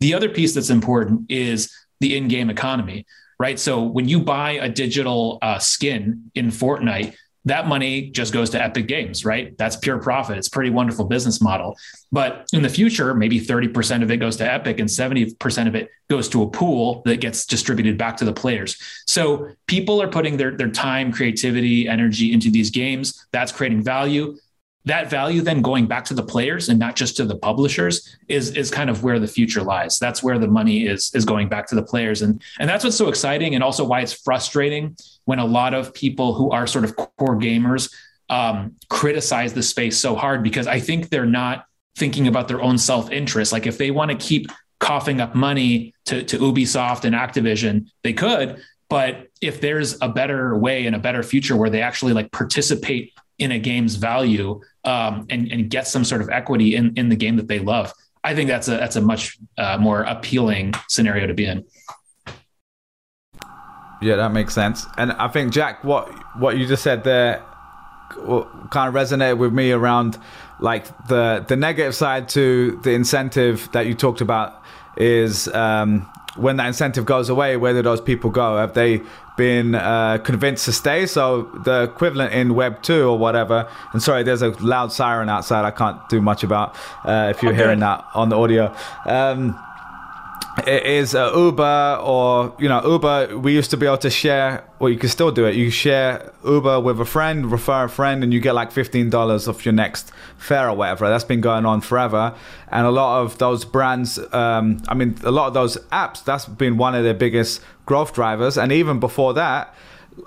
The other piece that's important is the in-game economy, right? So when you buy a digital uh, skin in Fortnite, that money just goes to Epic Games, right? That's pure profit. It's pretty wonderful business model. But in the future, maybe 30% of it goes to Epic and 70% of it goes to a pool that gets distributed back to the players. So people are putting their, their time, creativity, energy into these games. That's creating value that value then going back to the players and not just to the publishers is is kind of where the future lies. That's where the money is is going back to the players. And and that's what's so exciting and also why it's frustrating when a lot of people who are sort of core gamers um, criticize the space so hard because i think they're not thinking about their own self-interest. Like if they want to keep coughing up money to, to ubisoft and activision they could. But if there's a better way and a better future where they actually like participate in a game's value um, and, and get some sort of equity in, in the game that they love. I think that's a that's a much uh, more appealing scenario to be in. Yeah, that makes sense. And I think Jack, what what you just said there, kind of resonated with me around like the the negative side to the incentive that you talked about is um, when that incentive goes away, where do those people go? Have they been uh, convinced to stay? So the equivalent in Web two or whatever. And sorry, there's a loud siren outside. I can't do much about uh, if you're okay. hearing that on the audio. Um, is uh, Uber or you know Uber. We used to be able to share, or you can still do it. You share Uber with a friend, refer a friend, and you get like fifteen dollars off your next fare or whatever. That's been going on forever, and a lot of those brands. Um, I mean, a lot of those apps. That's been one of their biggest growth drivers, and even before that,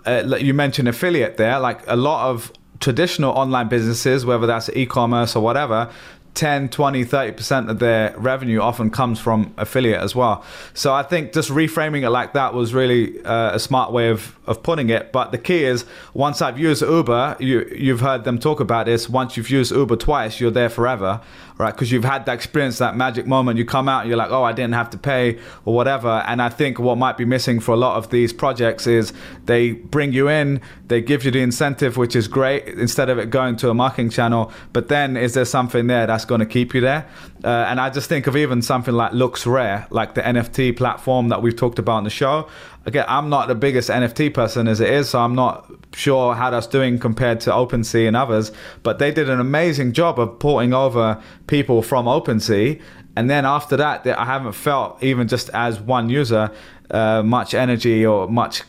uh, you mentioned affiliate there. Like a lot of traditional online businesses, whether that's e-commerce or whatever, 10, 20, 30% of their revenue often comes from affiliate as well. So I think just reframing it like that was really uh, a smart way of, of putting it. But the key is once I've used Uber, you, you've heard them talk about this. Once you've used Uber twice, you're there forever right? Because you've had that experience, that magic moment. You come out, and you're like, oh, I didn't have to pay or whatever. And I think what might be missing for a lot of these projects is they bring you in, they give you the incentive, which is great, instead of it going to a marketing channel. But then is there something there that's going to keep you there? Uh, and I just think of even something like LooksRare, like the NFT platform that we've talked about on the show again, I'm not the biggest NFT person as it is, so I'm not sure how that's doing compared to OpenSea and others. But they did an amazing job of porting over people from OpenSea. And then after that, I haven't felt even just as one user uh, much energy or much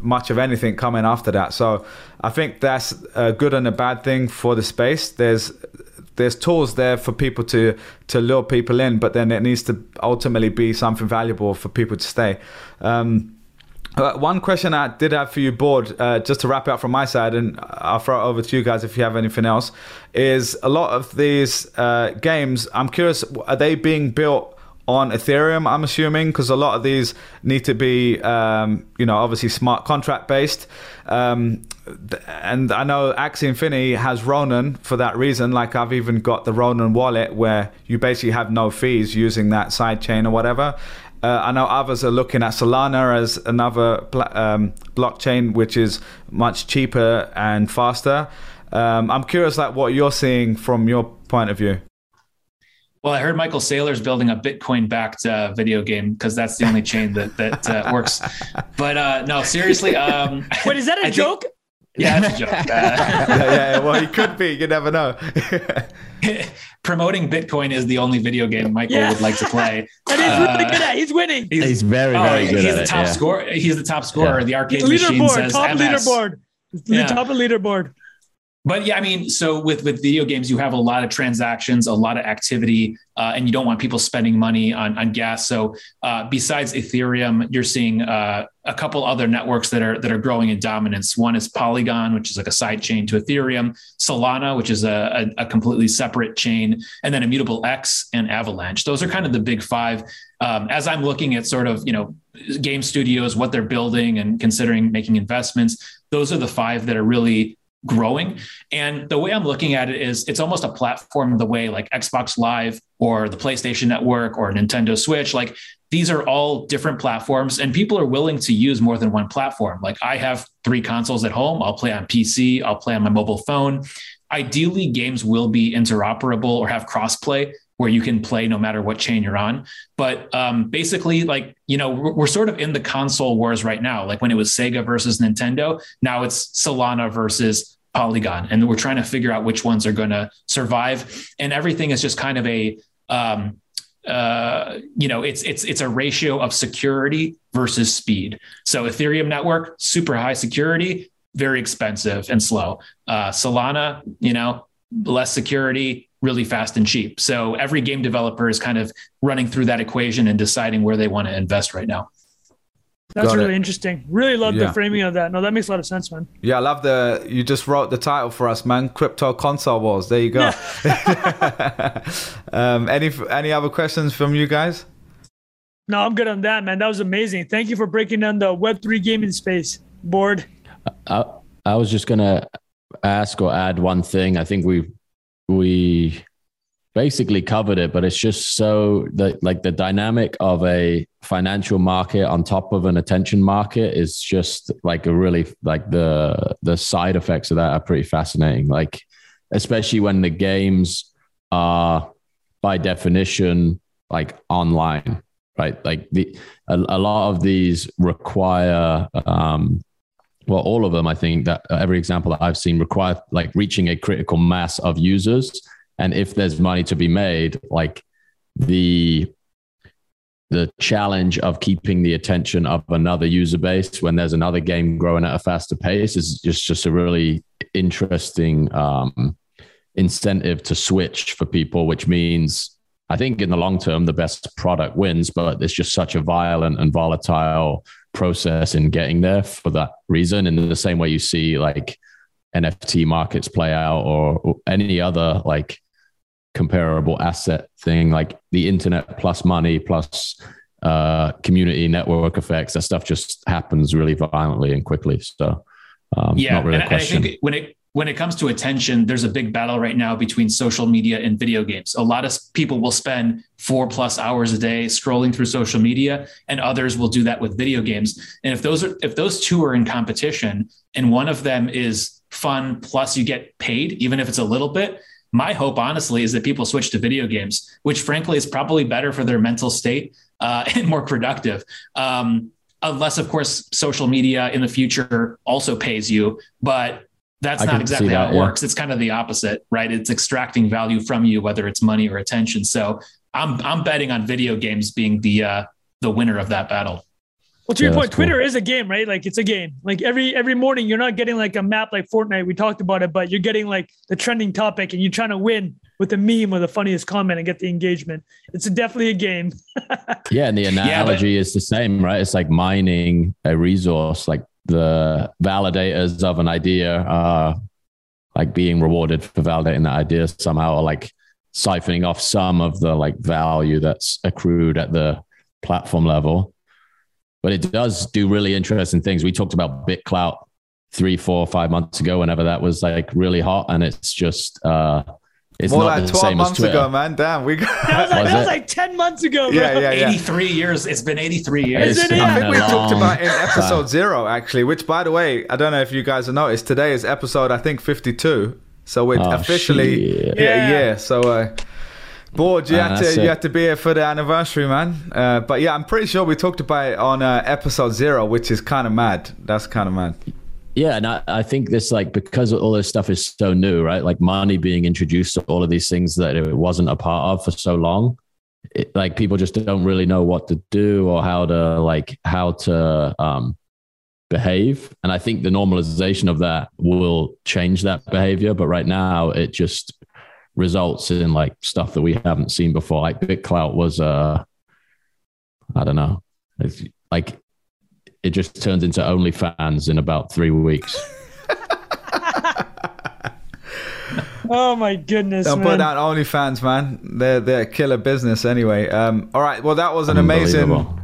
much of anything coming after that. So I think that's a good and a bad thing for the space. There's there's tools there for people to to lure people in, but then it needs to ultimately be something valuable for people to stay. Um, uh, one question I did have for you, Bored, uh, just to wrap it up from my side, and I'll throw it over to you guys if you have anything else, is a lot of these uh, games, I'm curious, are they being built on Ethereum, I'm assuming, because a lot of these need to be, um, you know, obviously smart contract based. Um, and I know Axie Infinity has Ronin for that reason. Like I've even got the Ronin wallet where you basically have no fees using that side chain or whatever. Uh, I know others are looking at Solana as another um, blockchain which is much cheaper and faster. Um, I'm curious, like what you're seeing from your point of view. Well, I heard Michael Saylor's building a Bitcoin-backed uh, video game because that's the only chain that that uh, works. But uh, no, seriously. Um, Wait, is that a I joke? Think, yeah, that's a joke. yeah, yeah, well, he could be. You never know. Promoting Bitcoin is the only video game Michael yeah. would like to play. and he's really uh, good at. He's winning. He's, he's very, very oh, good. He's the it, top yeah. scorer. He's the top scorer. Yeah. The arcade leaderboard, machine says top MS. leaderboard. The top of leaderboard. but yeah, I mean, so with with video games, you have a lot of transactions, a lot of activity, uh, and you don't want people spending money on on gas. So uh, besides Ethereum, you're seeing uh, a couple other networks that are that are growing in dominance. One is Polygon, which is like a side chain to Ethereum, Solana, which is a, a, a completely separate chain, and then Immutable X and Avalanche. Those are kind of the big five. Um, as I'm looking at sort of you know game studios, what they're building, and considering making investments, those are the five that are really growing. And the way I'm looking at it is it's almost a platform the way like Xbox Live or the PlayStation Network or Nintendo Switch, like these are all different platforms and people are willing to use more than one platform. Like I have three consoles at home, I'll play on PC, I'll play on my mobile phone. Ideally, games will be interoperable or have crossplay where you can play no matter what chain you're on. But um, basically, like, you know, we're, we're, sort of in the console wars right now. Like when it was Sega versus Nintendo, now it's Solana versus Polygon, and we're trying to figure out which ones are going to survive. And everything is just kind of a um, uh, you know, it's it's it's a ratio of security versus speed. So Ethereum network, super high security, very expensive and slow. Uh, Solana, you know, less security, really fast and cheap. So every game developer is kind of running through that equation and deciding where they want to invest right now. That's Got really it. interesting. Really love yeah. the framing of that. No, that makes a lot of sense, man. Yeah, I love the. You just wrote the title for us, man. Crypto console wars. There you go. Um, any any other questions from you guys? No, I'm good on that, man. That was amazing. Thank you for breaking down the Web three gaming space Bored. I, I was just gonna ask or add one thing. I think we we basically covered it, but it's just so that like the dynamic of a financial market on top of an attention market is just like a really like the the side effects of that are pretty fascinating. Like especially when the games are by definition like online, right? Like the a, a lot of these require um well all of them i think that every example that i've seen require like reaching a critical mass of users and if there's money to be made like the the challenge of keeping the attention of another user base when there's another game growing at a faster pace is just just a really interesting um, incentive to switch for people which means i think in the long term the best product wins but it's just such a violent and volatile process in getting there for that reason. In the same way you see like nft markets play out or, or any other like comparable asset thing like the internet plus money plus uh, community network effects that stuff just happens really violently and quickly. So um, yeah really and I think when it when it comes to attention there's a big battle right now between social media and video games. A lot of people will spend four plus hours a day scrolling through social media and others will do that with video games. And if those are if those two are in competition and one of them is fun plus you get paid even if it's a little bit my hope, honestly, is that people switch to video games, which frankly is probably better for their mental state uh, and more productive. Um, unless, of course, social media in the future also pays you, but that's I not exactly how it yeah. works. It's kind of the opposite, right? It's extracting value from you, whether it's money or attention. So I'm I'm betting on video games being the uh, the winner of that battle. Well, to yeah, your point, Twitter cool. is a game, right? Like it's a game. Like every every morning, you're not getting like a map like Fortnite. We talked about it, but you're getting like the trending topic, and you're trying to win with the meme or the funniest comment and get the engagement. It's definitely a game. yeah, and the analogy yeah, but- is the same, right? It's like mining a resource. Like the validators of an idea are like being rewarded for validating that idea somehow, or like siphoning off some of the like value that's accrued at the platform level but it does do really interesting things. We talked about BitClout three, four, five months ago, whenever that was like really hot, and it's just uh, it's More not like 12 months ago, man. Damn, we got that was like, was that was like 10 months ago. Bro. Yeah, yeah, yeah. 83 years. It's been 83 years. It? I think we talked about in episode zero, actually, which, by the way, I don't know if you guys have noticed, today is episode, I think, 52. So we're oh, officially, shit. yeah, yeah. So, uh, Bored, you had to you have to be here for the anniversary, man. Uh, but yeah, I'm pretty sure we talked about it on uh, episode zero, which is kind of mad. That's kind of mad. Yeah, and I, I, think this like because all this stuff is so new, right? Like money being introduced to all of these things that it wasn't a part of for so long. It, like people just don't really know what to do or how to like how to um behave. And I think the normalization of that will change that behavior. But right now, it just results in like stuff that we haven't seen before. Like BitClout was, uh, I don't know, it's like it just turns into OnlyFans in about three weeks. Oh my goodness! Don't man. put down OnlyFans, man. They're they're a killer business anyway. Um, all right. Well, that was an amazing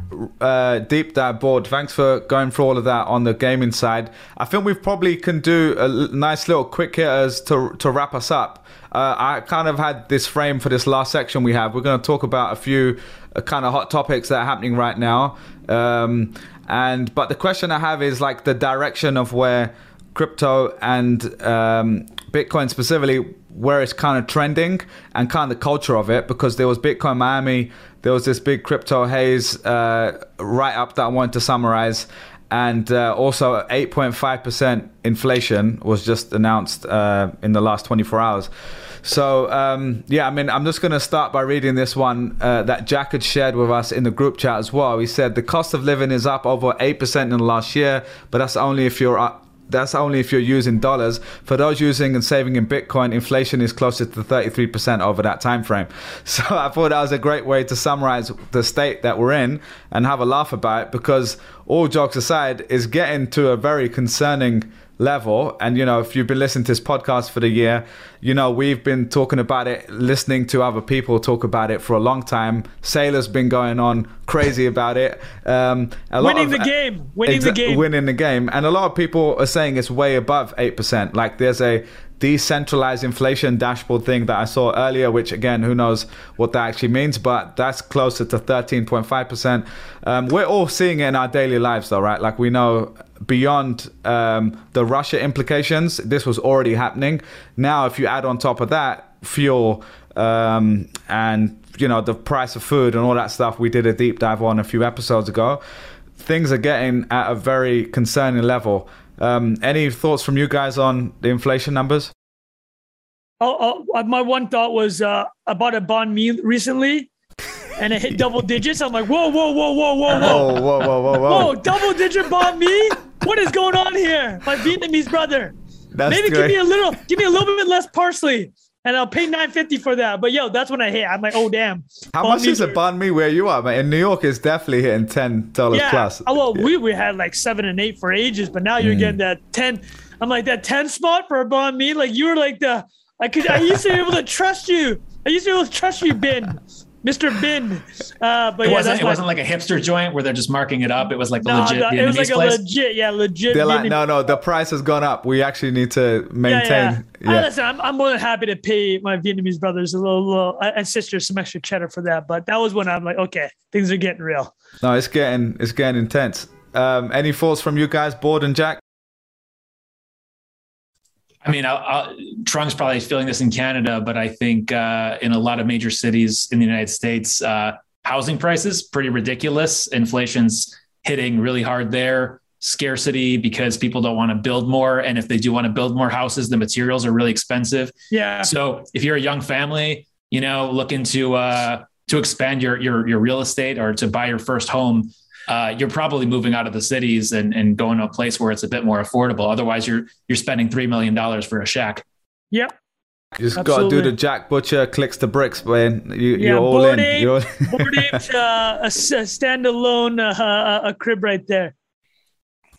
uh, deep dive Bored. Thanks for going through all of that on the gaming side. I think we probably can do a l- nice little quick hitters to to wrap us up. Uh, I kind of had this frame for this last section we have. We're going to talk about a few uh, kind of hot topics that are happening right now. Um, and but the question I have is like the direction of where crypto and um, Bitcoin specifically, where it's kind of trending and kind of the culture of it, because there was Bitcoin Miami, there was this big crypto haze uh, write up that I wanted to summarize. And uh, also, 8.5% inflation was just announced uh, in the last 24 hours. So, um, yeah, I mean, I'm just going to start by reading this one uh, that Jack had shared with us in the group chat as well. He said the cost of living is up over 8% in the last year, but that's only if you're uh, that's only if you're using dollars. For those using and saving in Bitcoin, inflation is closer to 33% over that time frame. So I thought that was a great way to summarize the state that we're in and have a laugh about it because all jokes aside is getting to a very concerning level and you know if you've been listening to this podcast for the year you know we've been talking about it listening to other people talk about it for a long time Saylor's been going on crazy about it um a lot winning of- the game, winning the game. winning the game. And a lot of people are saying it's way above 8%. Like there's a decentralized inflation dashboard thing that I saw earlier, which again, who knows what that actually means, but that's closer to 13.5%. Um, we're all seeing it in our daily lives though, right? Like we know beyond um, the Russia implications, this was already happening. Now, if you add on top of that, fuel um, and you know the price of food and all that stuff we did a deep dive on a few episodes ago things are getting at a very concerning level. Um, any thoughts from you guys on the inflation numbers? Oh, oh, my one thought was uh, I bought a banh mi recently, and it hit double digits. I'm like, whoa, whoa, whoa, whoa, whoa, whoa, whoa, whoa, whoa, whoa! whoa, double digit banh mi? What is going on here? My Vietnamese brother. That's Maybe give me a little, give me a little bit less parsley, and I'll pay 950 for that. But yo, that's when I hit. I'm like, oh damn. How much is a banh mi where you are, man? In New York, it's definitely hitting ten dollars Yeah. plus. Oh, well, we, we had like seven and eight for ages, but now you're Mm. getting that 10. I'm like, that 10 spot for a banh mi. Like, you were like the, I could, I used to be able to trust you. I used to be able to trust you, Bin, Mr. Bin. Uh, but It yeah, wasn't. It my- wasn't like a hipster joint where they're just marking it up. It was like the no, legit no, it was Vietnamese like a legit, yeah, legit. They're like, no, no, the price has gone up. We actually need to maintain. Yeah, yeah. Uh, listen, I'm, I'm more than happy to pay my Vietnamese brothers a little, little uh, and sisters some extra cheddar for that. But that was when I'm like, okay, things are getting real. No, it's getting it's getting intense. Um, any thoughts from you guys, Bored and Jack? I mean, I'll, I'll, Trung's probably feeling this in Canada, but I think uh, in a lot of major cities in the United States, uh, housing prices pretty ridiculous. Inflation's hitting really hard there. Scarcity because people don't want to build more, and if they do want to build more houses, the materials are really expensive. Yeah. So if you're a young family, you know, looking to uh, to expand your your your real estate or to buy your first home, uh, you're probably moving out of the cities and, and going to a place where it's a bit more affordable. Otherwise, you're you're spending three million dollars for a shack. Yep. You just got to do the Jack Butcher clicks the bricks, man. You, Yeah, you're all Bored in. Ape, You're Bored Apes, uh, a, s- a standalone uh, a crib right there.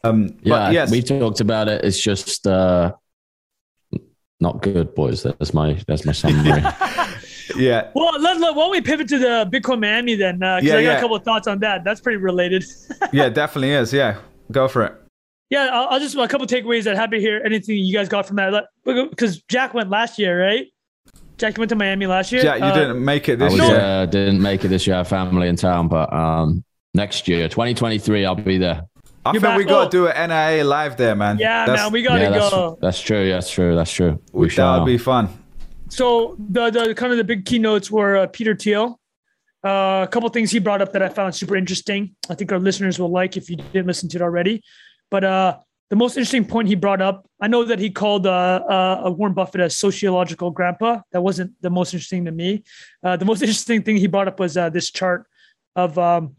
um, Yeah, yes, we talked about it. It's just uh, not good, boys. That's my that's my summary. yeah. Well, let, let, why don't we pivot to the Bitcoin Miami then? Because Yeah, I got yeah. a couple of thoughts on that. That's pretty related. yeah, definitely is. Yeah, go for it. Yeah, I'll, I'll just a couple takeaways. I'd happy to hear anything you guys got from that. Because Jack went last year, right? Jack you went to Miami last year. Jack, you Uh, didn't make it I this was, year. uh, didn't make it this year. I have family in town, but um, next year, 2023, I'll be there. I You're think back- we got oh. to do an NIA live there, man. Yeah, That's- man, we gotta yeah, go. that's true. That's true. That's true. We that shall. would be fun. So the the kind of the big keynotes were uh, Peter Thiel. Uh, a couple things he brought up that I found super interesting. I think our listeners will like if you didn't listen to it already. But uh, the most interesting point he brought up, I know that he called uh, uh, Warren Buffett a sociological grandpa. That wasn't the most interesting to me. Uh, the most interesting thing he brought up was uh, this chart of um,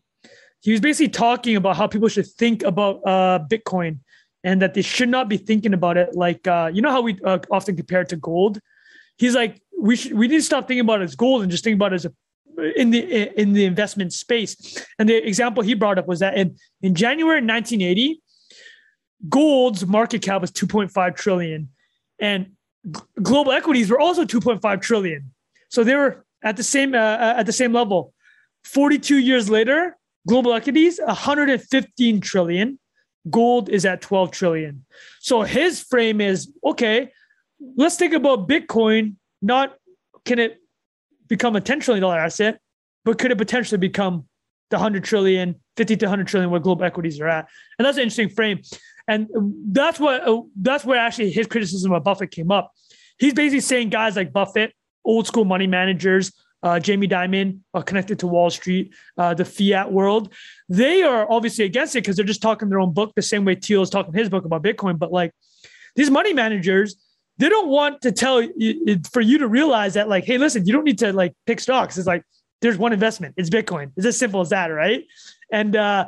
he was basically talking about how people should think about Bitcoin and that they should not be thinking about it like you know how we often compare it to gold. He's like, we should we need to stop thinking about it as gold and just think about it as a in the in the investment space. And the example he brought up was that in in January 1980, gold's market cap was 2.5 trillion, and global equities were also 2.5 trillion. So they were at the same uh, at the same level. 42 years later, global equities 115 trillion gold is at 12 trillion so his frame is okay let's think about bitcoin not can it become a 10 trillion dollar asset but could it potentially become the 100 trillion 50 to 100 trillion where global equities are at and that's an interesting frame and that's what uh, that's where actually his criticism of buffett came up he's basically saying guys like buffett old school money managers uh, Jamie Dimon, uh, connected to Wall Street, uh, the fiat world. They are obviously against it because they're just talking their own book, the same way Thiel is talking his book about Bitcoin. But like these money managers, they don't want to tell you for you to realize that, like, hey, listen, you don't need to like pick stocks. It's like there's one investment, it's Bitcoin. It's as simple as that, right? And uh,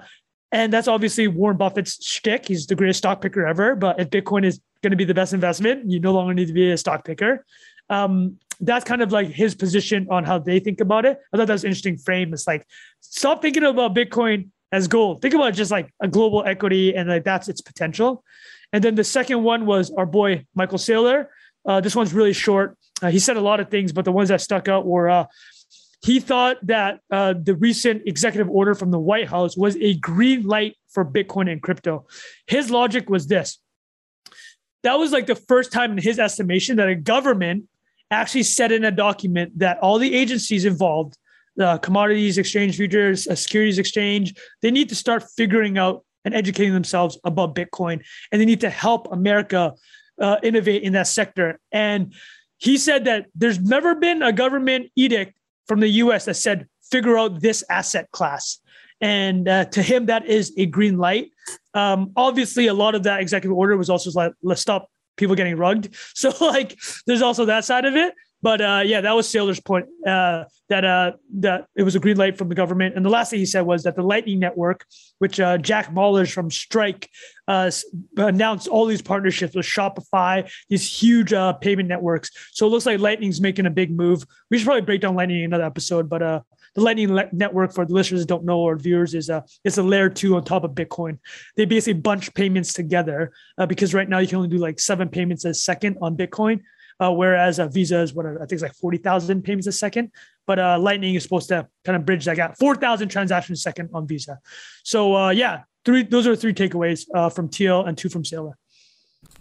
and that's obviously Warren Buffett's shtick. He's the greatest stock picker ever. But if Bitcoin is going to be the best investment, you no longer need to be a stock picker. Um, that's kind of like his position on how they think about it. I thought that was an interesting frame. It's like stop thinking about Bitcoin as gold. Think about just like a global equity and like that's its potential. And then the second one was our boy Michael Saylor. Uh, this one's really short. Uh, he said a lot of things, but the ones that stuck out were uh, he thought that uh, the recent executive order from the White House was a green light for Bitcoin and crypto. His logic was this that was like the first time in his estimation that a government actually said in a document that all the agencies involved, the commodities exchange, futures, uh, securities exchange, they need to start figuring out and educating themselves about Bitcoin, and they need to help America uh, innovate in that sector. And he said that there's never been a government edict from the U.S. that said figure out this asset class. And uh, to him, that is a green light. Um, obviously, a lot of that executive order was also like, let's stop people getting rugged. So like there's also that side of it. But uh, yeah, that was Saylor's point uh, that uh, that it was a green light from the government. And the last thing he said was that the Lightning Network, which uh, Jack Mallers from Strike uh, announced all these partnerships with Shopify, these huge uh, payment networks. So it looks like Lightning's making a big move. We should probably break down Lightning in another episode, but the Lightning le- Network, for the listeners don't know or viewers, is a it's a layer two on top of Bitcoin. They basically bunch payments together because right now you can only do like seven payments a second on Bitcoin. Uh, whereas uh, Visa is what I think it's like forty thousand payments a second, but uh, Lightning is supposed to kind of bridge that gap. Four thousand transactions a second on Visa. So uh, yeah, three. Those are three takeaways uh, from Thiel and two from Saylor.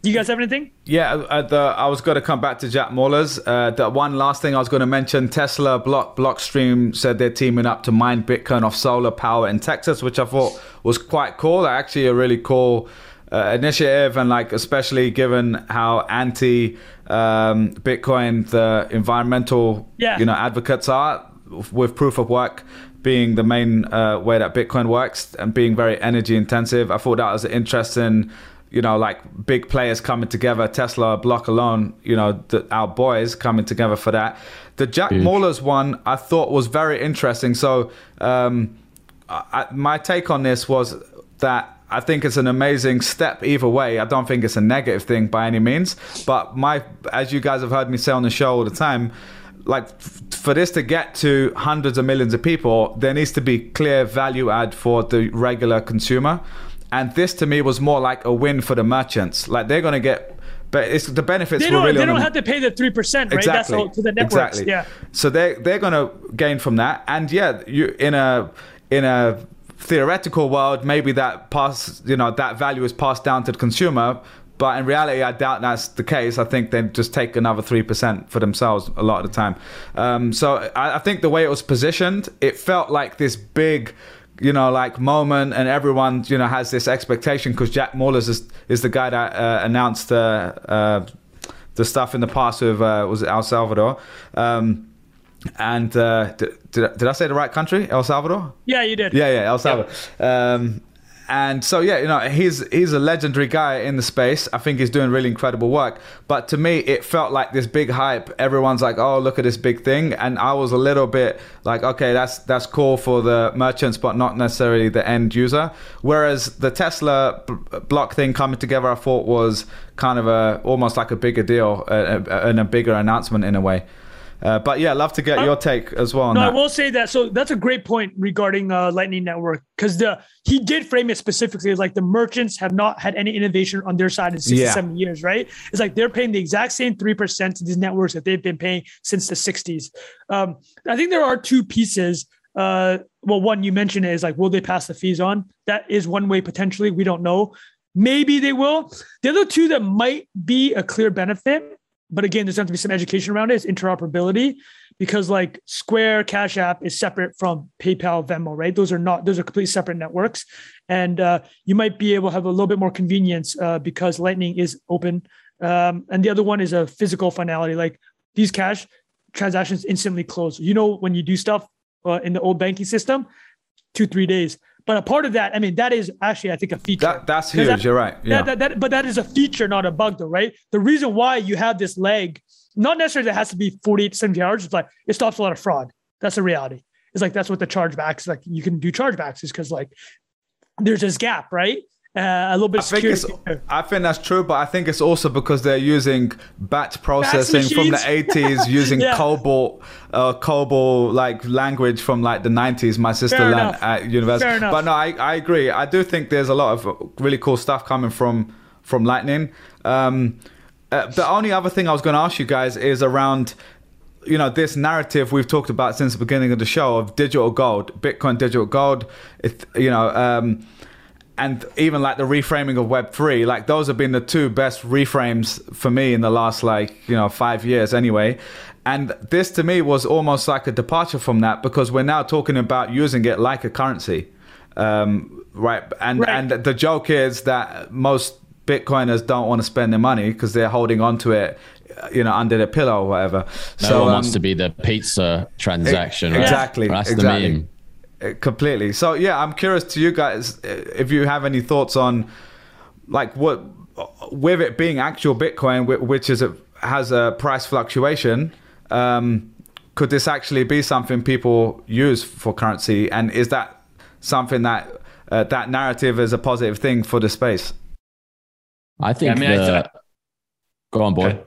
Do you guys have anything? Yeah, the, I was going to come back to Jack Mallers. Uh, the one last thing I was going to mention: Tesla, Block, Blockstream said they're teaming up to mine Bitcoin off solar power in Texas, which I thought was quite cool. Actually, a really cool uh, initiative, and like especially given how anti um, Bitcoin the environmental Yeah. you know advocates are with proof of work being the main uh, way that Bitcoin works and being very energy intensive. I thought that was interesting. You know, like big players coming together, Tesla, Block alone. You know, the, our boys coming together for that. The Jack Huge. Mallers one I thought was very interesting. So, um, I, my take on this was that I think it's an amazing step either way. I don't think it's a negative thing by any means. But my, as you guys have heard me say on the show all the time, like f- for this to get to hundreds of millions of people, there needs to be clear value add for the regular consumer. And this to me was more like a win for the merchants. Like they're going to get, but it's the benefits They don't. really they don't have to pay the three percent, right? Exactly. That's all to the networks. Exactly. Yeah. So they they're gonna gain from that, and yeah, you in a in a theoretical world, maybe that pass you know that value is passed down to the consumer. But in reality, I doubt that's the case. I think they just take another three percent for themselves a lot of the time. Um, so I, I think the way it was positioned, it felt like this big, you know, like moment, and everyone, you know, has this expectation because Jack Mallers is is the guy that uh, announced uh, uh, the stuff in the past with uh, was El Salvador. Um, and uh, did, did, I- did I say the right country? El Salvador? Yeah, you did. Yeah, yeah, El Salvador. Um, and so yeah, you know, he's he's a legendary guy in the space. I think he's doing really incredible work. But to me, it felt like this big hype. Everyone's like, "Oh, look at this big thing," and I was a little bit like, "Okay, that's that's cool for the merchants, but not necessarily the end user." Whereas the Tesla b- block thing coming together, I thought was kind of a almost like a bigger deal uh, and a bigger announcement in a way. Uh, but yeah, love to get your take as well. no, that. I will say that. So that's a great point regarding uh, Lightning Network because the he did frame it specifically as like the merchants have not had any innovation on their side in six Yeah. to seven years, right? It's like they're paying the exact same three percent to these networks that they've been paying since the '60s. Um, I think there are two pieces. Uh, well, one you mentioned is like, will they pass the fees on? That is one way potentially. We don't know. Maybe they will. The other two that might be a clear benefit, but again, there's going to be some education around it. it. Is interoperability because like Square, Cash App is separate from PayPal, Venmo, right? Those are not; those are completely separate networks, and uh, you might be able to have a little bit more convenience uh, because Lightning is open. Um, and the other one is a physical finality, like these cash transactions instantly close. You know, when you do stuff uh, in the old banking system, two three days. But a part of that, I mean, that is actually, I think, a feature. that that's huge. that- You're right. Yeah. that, that, but that is a feature, not a bug, though, right? The reason why you have this leg, not necessarily that it has to be 48 to 70 hours, it's like it stops a lot of fraud. That's the reality. It's like that's what the chargebacks, like you can do chargebacks, is because like there's this gap, right? Uh, a little bit I think it's. I think that's true, but I think it's also because they're using batch processing from the 80s, using Yeah. COBOL, uh, COBOL like language from like the 90s. My sister Fair learned enough. at university. Fair. But no, I, I agree. I do think there's a lot of really cool stuff coming from from Lightning. Um, uh, the only other thing I was going to ask you guys is around you know this narrative we've talked about since the beginning of the show of digital gold bitcoin digital gold it, you know um, and even like the reframing of web 3 like those have been the two best reframes for me in the last like you know five years anyway and this to me was almost like a departure from that because we're now talking about using it like a currency um, right and Right. and the joke is that most bitcoiners don't want to spend their money because they're holding on to it you know under their pillow or whatever No so one um, wants to be the pizza transaction. right? exactly That's exactly the meme. Uh, completely so yeah i'm curious to you guys uh, if you have any thoughts on like what with it being actual bitcoin which is a, has a price fluctuation um, could this actually be something people use for currency and is that something that uh, that narrative is a positive thing for the space I think. I mean, I th- go on, boy. Okay.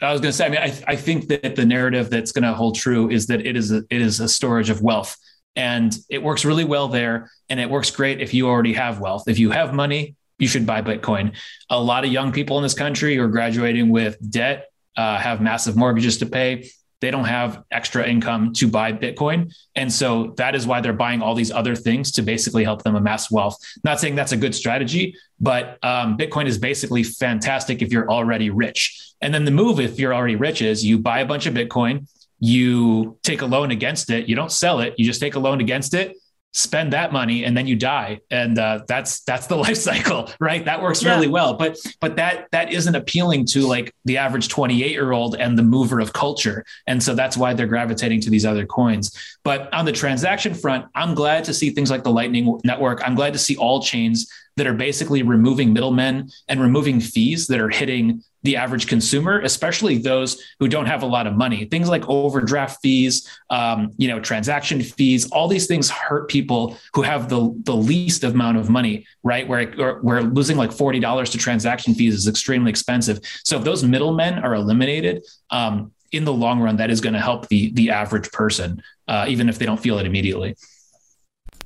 I was going to say, I mean, I, I think that the narrative that's going to hold true is that it is a, it is a storage of wealth, and it works really well there, and it works great if you already have wealth. If you have money, you should buy Bitcoin. A lot of young people in this country are graduating with debt, uh, have massive mortgages to pay. They don't have extra income to buy Bitcoin, and so that is why they're buying all these other things to basically help them amass wealth. Not saying that's a good strategy, but um, Bitcoin is basically fantastic if you're already rich. And then the move, if you're already rich, is you buy a bunch of Bitcoin, you take a loan against it, you don't sell it, you just take a loan against it, spend that money, and then you die. And uh, that's that's the life cycle, right? That works Yeah. really well. But but that that isn't appealing to like the average 28 year old and the mover of culture. And so that's why they're gravitating to these other coins. But on the transaction front, I'm glad to see things like the Lightning Network. I'm glad to see all chains that are basically removing middlemen and removing fees that are hitting the average consumer, especially those who don't have a lot of money. Things like overdraft fees, um, you know, transaction fees, all these things hurt people who have the the least amount of money, right? Where where losing like forty dollars to transaction fees is extremely expensive. So if those middlemen are eliminated, um, in the long run, that is going to help the the average person, uh, even if they don't feel it immediately.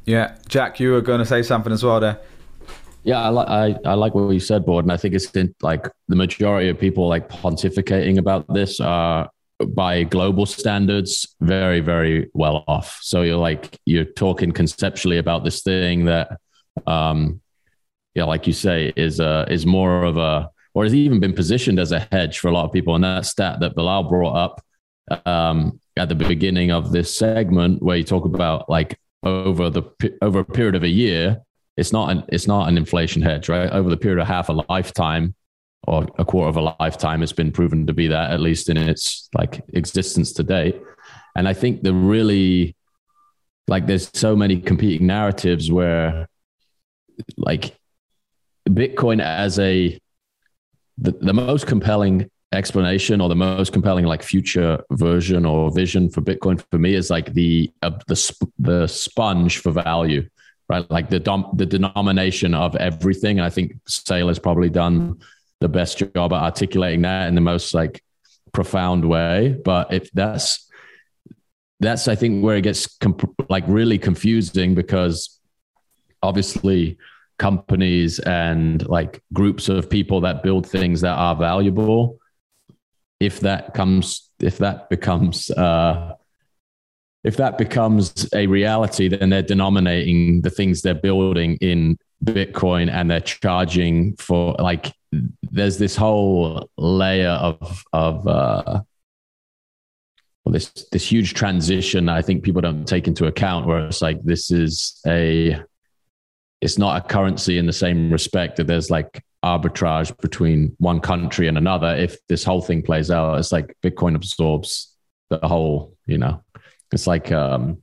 yeah jack you were going to say something as well there Yeah, I like I, I like what you said, Bored, and I think it's in, like the majority of people like pontificating about this are by global standards very very well off. So you're like you're talking conceptually about this thing that, um, yeah, like you say, is uh is more of a or has even been positioned as a hedge for a lot of people. And that stat that Bilal brought up um, at the beginning of this segment, where you talk about like over the over a period of a year it's not an it's not an inflation hedge, right? Over the period of half a lifetime or a quarter of a lifetime, it's been proven to be that at least in its like existence to date. And I think the really like there's so many competing narratives where like Bitcoin as a the, the most compelling explanation or the most compelling like future version or vision for Bitcoin for me is like the uh, the sp- the sponge for value, right? Like the dom- the denomination of everything. And I think Sale has probably done the best job at articulating that in the most like profound way. But if that's that's I think where it gets comp- like really confusing because obviously companies and like groups of people that build things that are valuable if that comes if that becomes uh if that becomes a reality then they're denominating the things they're building in bitcoin and they're charging for like there's this whole layer of of uh well, this this huge transition I think people don't take into account where it's like this is a it's not a currency in the same respect that there's like arbitrage between one country and another. If this whole thing plays out, it's like Bitcoin absorbs the whole, you know, it's like, um,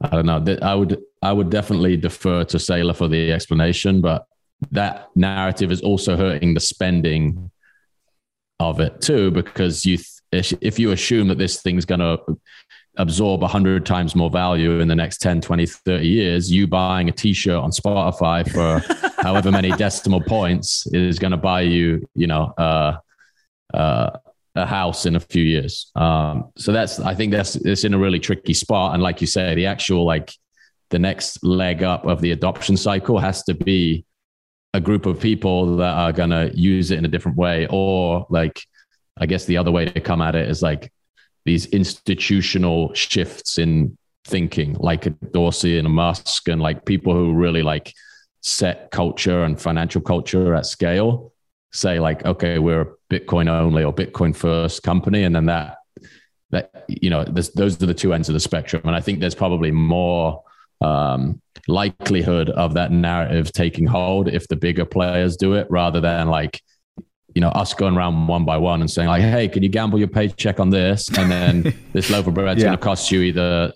I don't know. I would, I would definitely defer to Saylor for the explanation, but that narrative is also hurting the spending of it too, because you, if you assume that this thing's going to absorb 100 times more value in the next 10 20 30 years you buying a t-shirt on spotify for however many decimal points is going to buy you you know uh, uh, a house in a few years. Um, so that's i think that's it's in a really tricky spot. And like you say the actual like the next leg up of the adoption cycle has to be a group of people that are to use it in a different way. Or like i guess the other way to come at it is like these institutional shifts in thinking, like a Dorsey and a Musk, and like people who really like set culture and financial culture at scale. Say like, okay, we're a Bitcoin only or Bitcoin first company, and then that that you know, those are the two ends of the spectrum. And I think there's probably more um, likelihood of that narrative taking hold if the bigger players do it, rather than like you know, us going around one by one and saying like, "Hey, can you gamble your paycheck on this?" And then this loaf of bread's yeah. going to cost you either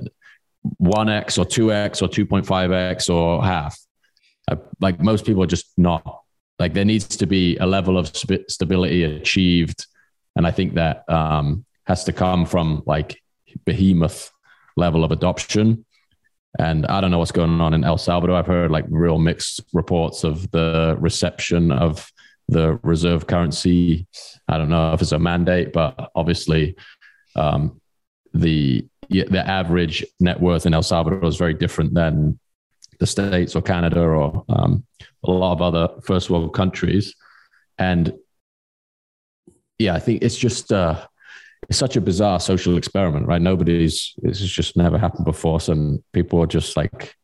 one x or two x or two point five x or half. Uh, like most people are just not. Like there needs to be a level of stability achieved, and I think that um, has to come from like behemoth level of adoption. And I don't know what's going on in El Salvador. I've heard like real mixed reports of the reception of the reserve currency. I don't know if it's a mandate, but obviously, um, the the average net worth in El Salvador is very different than the states or Canada or um, a lot of other first world countries. And yeah, I think it's just uh, it's such a bizarre social experiment, right? Nobody's this has just never happened before, so people are just like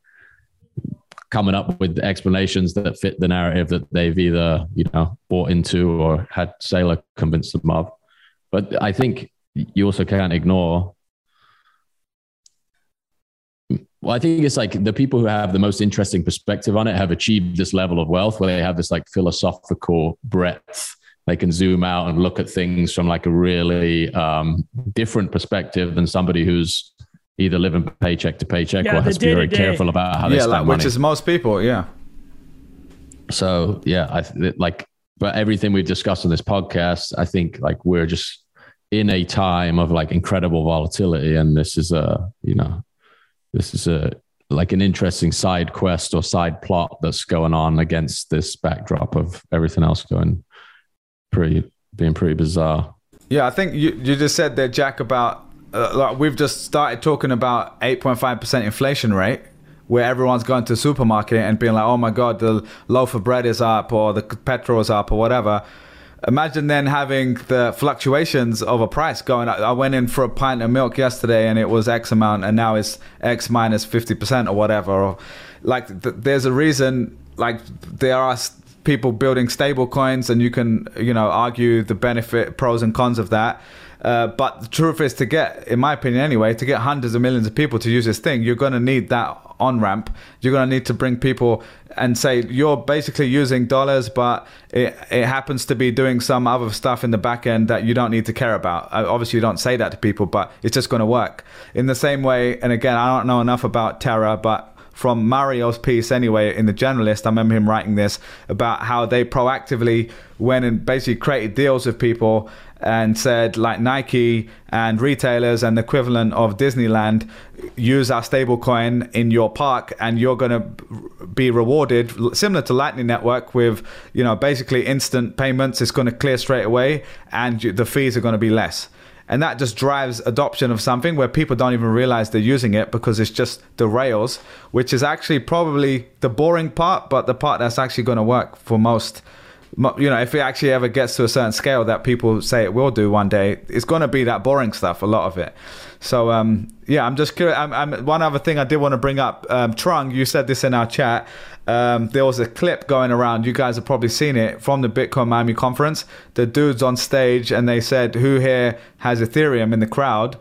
coming up with explanations that fit the narrative that they've either you know bought into or had Saylor convince them of. But I think you also can't ignore. Well, I think it's like the people who have the most interesting perspective on it have achieved this level of wealth where they have this like philosophical breadth. They can zoom out and look at things from like a really um, different perspective than somebody who's either living paycheck to paycheck yeah, or has to be very careful about how they yeah, spend like, money. Which is most people, yeah. So yeah, I like, but everything we've discussed on this podcast, I think like we're just in a time of like incredible volatility, and this is a you know, this is a like an interesting side quest or side plot that's going on against this backdrop of everything else going pretty being pretty bizarre. Yeah, I think you you just said there, Jack, about uh, like we've just started talking about 8.5% inflation rate where everyone's going to the supermarket and being like, oh my God, the loaf of bread is up or the petrol is up or whatever. Imagine then having the fluctuations of a price going. I went in for a pint of milk yesterday and it was X amount and now it's X minus 50% or whatever. Or like th- there's a reason, like there are people building stable coins and you can, you know, argue the benefit, pros and cons of that uh, but the truth is, to get, in my opinion anyway, to get hundreds of millions of people to use this thing, you're going to need that on ramp. You're going to need to bring people and say you're basically using dollars, but it, it happens to be doing some other stuff in the back end that you don't need to care about. Uh, obviously, you don't say that to people, but it's just going to work. In the same way, and again, I don't know enough about Terra, but from Mario's piece anyway in the Generalist. I remember him writing this about how they proactively went and basically created deals with people and said like Nike and retailers and the equivalent of Disneyland use our stablecoin in your park and you're going to be rewarded similar to Lightning Network with you know basically instant payments. It's going to clear straight away and the fees are going to be less. And that just drives adoption of something where people don't even realize they're using it because it's just the rails which is actually probably the boring part but the part that's actually going to work for most you know, if it actually ever gets to a certain scale that people say it will do one day, it's going to be that boring stuff, a lot of it. So, um, yeah, I'm just curious. I'm, I'm, one other thing I did want to bring up, um, Trung, you said this in our chat. Um, there was a clip going around. You guys have probably seen it from the Bitcoin Miami conference. The dudes on stage and they said, "Who here has Ethereum?" in the crowd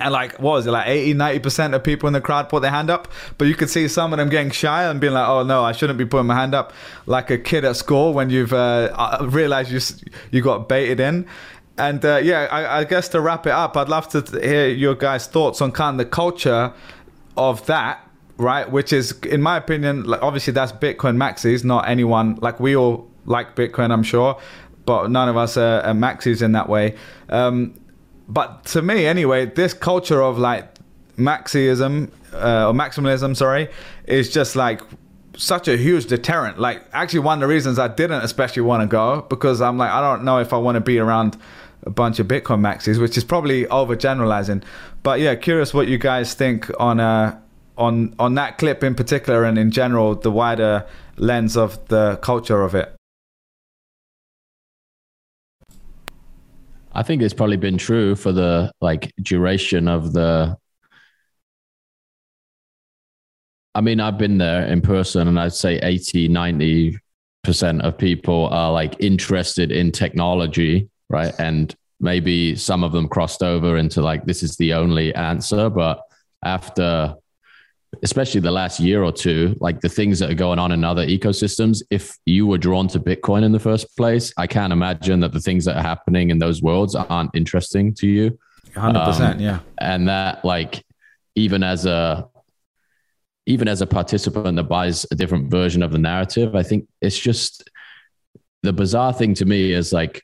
and like what was it like 80 90% of people in the crowd put their hand up? But you could see some of them getting shy and being like oh no i shouldn't be putting my hand up. Like a kid at school when you've uh, uh realized you you got baited in. And uh, yeah I, I, guess to wrap it up i'd love to hear your guys thoughts on kind of the culture of that right? Which is in my opinion like obviously that's bitcoin maxis not anyone like we all like bitcoin i'm sure but none of us are, are maxis in that way. Um, but to me anyway, this culture of like Maxiism uh, or maximalism, sorry, is just like such a huge deterrent. Like actually, one of the reasons I didn't especially want to go because I'm like I don't know if I want to be around a bunch of Bitcoin maxis, which is probably overgeneralizing. But yeah, curious what you guys think on uh on on that clip in particular and in general the wider lens of the culture of it. I think it's probably been true for the like duration of the. I mean, I've been there in person and I'd say 80, 90% of people are like interested in technology, right? And maybe some of them crossed over into like, this is the only answer. But after especially the last year or two, like the things that are going on in other ecosystems, if you were drawn to Bitcoin in the first place, I can't imagine that the things that are happening in those worlds aren't interesting to you. 100%, um, yeah. And that, like, even as a even as a participant that buys a different version of the narrative, I think it's just the bizarre thing to me is like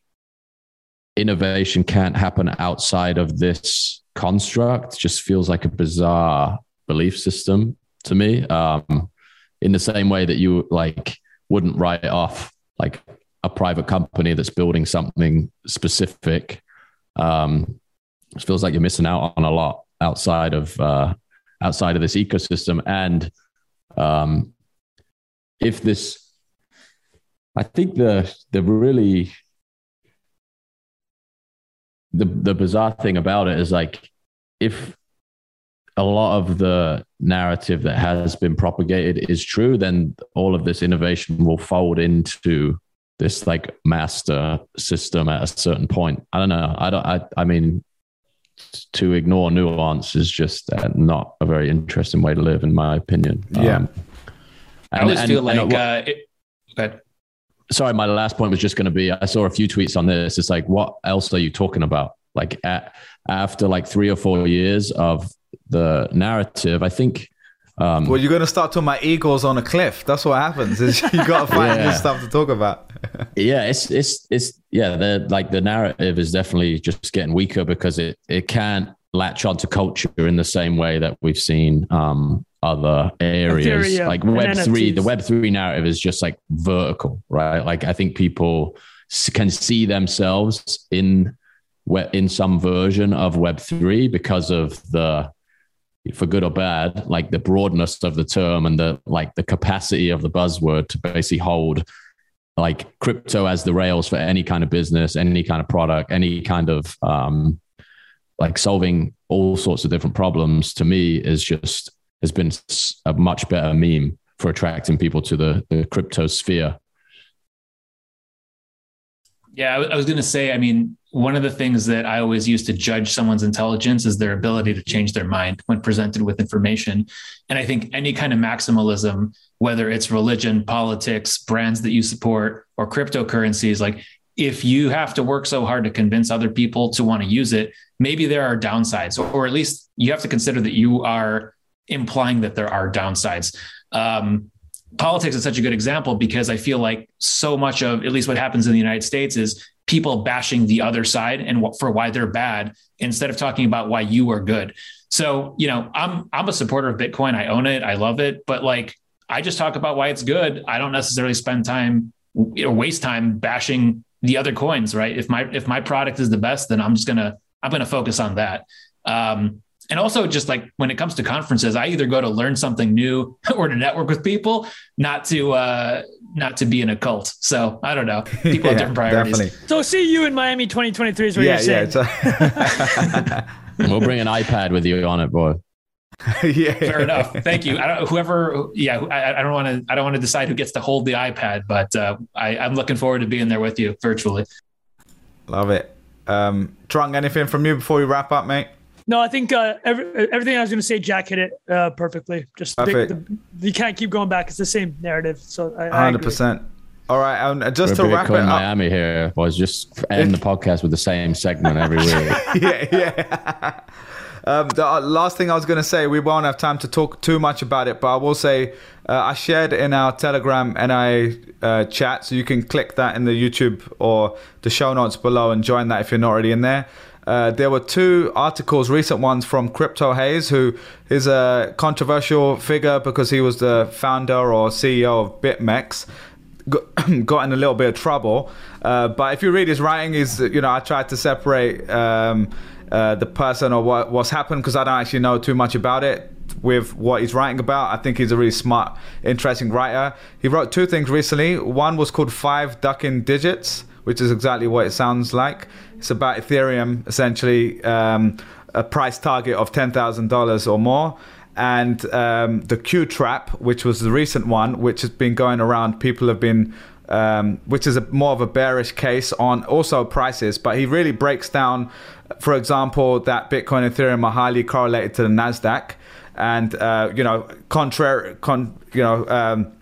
innovation can't happen outside of this construct. Just feels like a bizarre belief system to me. Um, in the same way that you like wouldn't write off like a private company that's building something specific. Um, it feels like you're missing out on a lot outside of uh, outside of this ecosystem. And um, if this, I think the the really the the bizarre thing about it is like if a lot of the narrative that has been propagated is true, then all of this innovation will fold into this like master system at a certain point. I don't know. I don't. I. I mean, to ignore nuance is just uh, not a very interesting way to live, in my opinion. Yeah. Um, I always and, feel like. And, uh, it, sorry, my last point was just going to be I saw a few tweets on this. It's like, what else are you talking about? Like at, after like three or four years of the narrative, I think. Um, well, you're going to start talking about eagles on a cliff. That's what happens. Is you got to find yeah. new stuff to talk about. yeah, it's it's it's yeah. The like the narrative is definitely just getting weaker because it it can't latch onto culture in the same way that we've seen um, other areas Ethereum, like Web three. The Web three narrative is just like vertical, right? Like I think people can see themselves in in some version of Web three because of the for good or bad, like the broadness of the term and the like the capacity of the buzzword to basically hold like crypto as the rails for any kind of business, any kind of product, any kind of um, like solving all sorts of different problems to me is just has been a much better meme for attracting people to the, the crypto sphere. Yeah, I was going to say, I mean, one of the things that I always use to judge someone's intelligence is their ability to change their mind when presented with information. And I think any kind of maximalism, whether it's religion, politics, brands that you support, or cryptocurrencies, like if you have to work so hard to convince other people to want to use it, maybe there are downsides, or, at least you have to consider that you are implying that there are downsides. Um, politics is such a good example because I feel like so much of at least what happens in the United States is people bashing the other side and what, for why they're bad instead of talking about why you are good. So, you know, I'm I'm a supporter of Bitcoin. I own it. I love it, but like I just talk about why it's good. I don't necessarily spend time or waste time bashing the other coins, right? If my if my product is the best, then I'm just to I'm to focus on that. Um, and also just like when it comes to conferences i either go to learn something new or to network with people not to uh not to be in a cult. So i don't know. People yeah, have different priorities. definitely. so see you in miami 2023 is what yeah, you're saying. yeah, a- we'll bring an ipad with you on it boy. Yeah. Fair enough. Thank you. I don't, whoever yeah I, I don't want to i don't want to decide who gets to hold the ipad but uh, I, i'm looking forward to being there with you virtually. Love it. Um Trung anything from you before we wrap up mate no, I think uh, every, everything I was going to say, Jack hit it uh, perfectly. Just the, the, you can't keep going back. It's the same narrative. So hundred percent. All right, um, just We're to wrap it up, Miami here was just end the podcast with the same segment every week. yeah, yeah. Um, the uh, last thing I was going to say, we won't have time to talk too much about it, but I will say uh, I shared in our Telegram NI uh, chat, so you can click that in the YouTube or the show notes below and join that if you're not already in there. Uh, there were two articles, recent ones from Crypto Hayes, who is a controversial figure because he was the founder or CEO of BitMEX. Got in a little bit of trouble, uh, but if you read his writing, he's you know I tried to separate um, uh, the person or what what's happened because I don't actually know too much about it with what he's writing about. I think he's a really smart, interesting writer. He wrote two things recently. One was called Five Ducking Digits, which is exactly what it sounds like. It's about Ethereum, essentially um, a price target of ten thousand dollars or more, and um, the Q trap, which was the recent one, which has been going around. People have been um, which is a, more of a bearish case on also prices. But he really breaks down, for example, that Bitcoin and Ethereum are highly correlated to the Nasdaq, and uh, you know, contrary, con, you know. Um,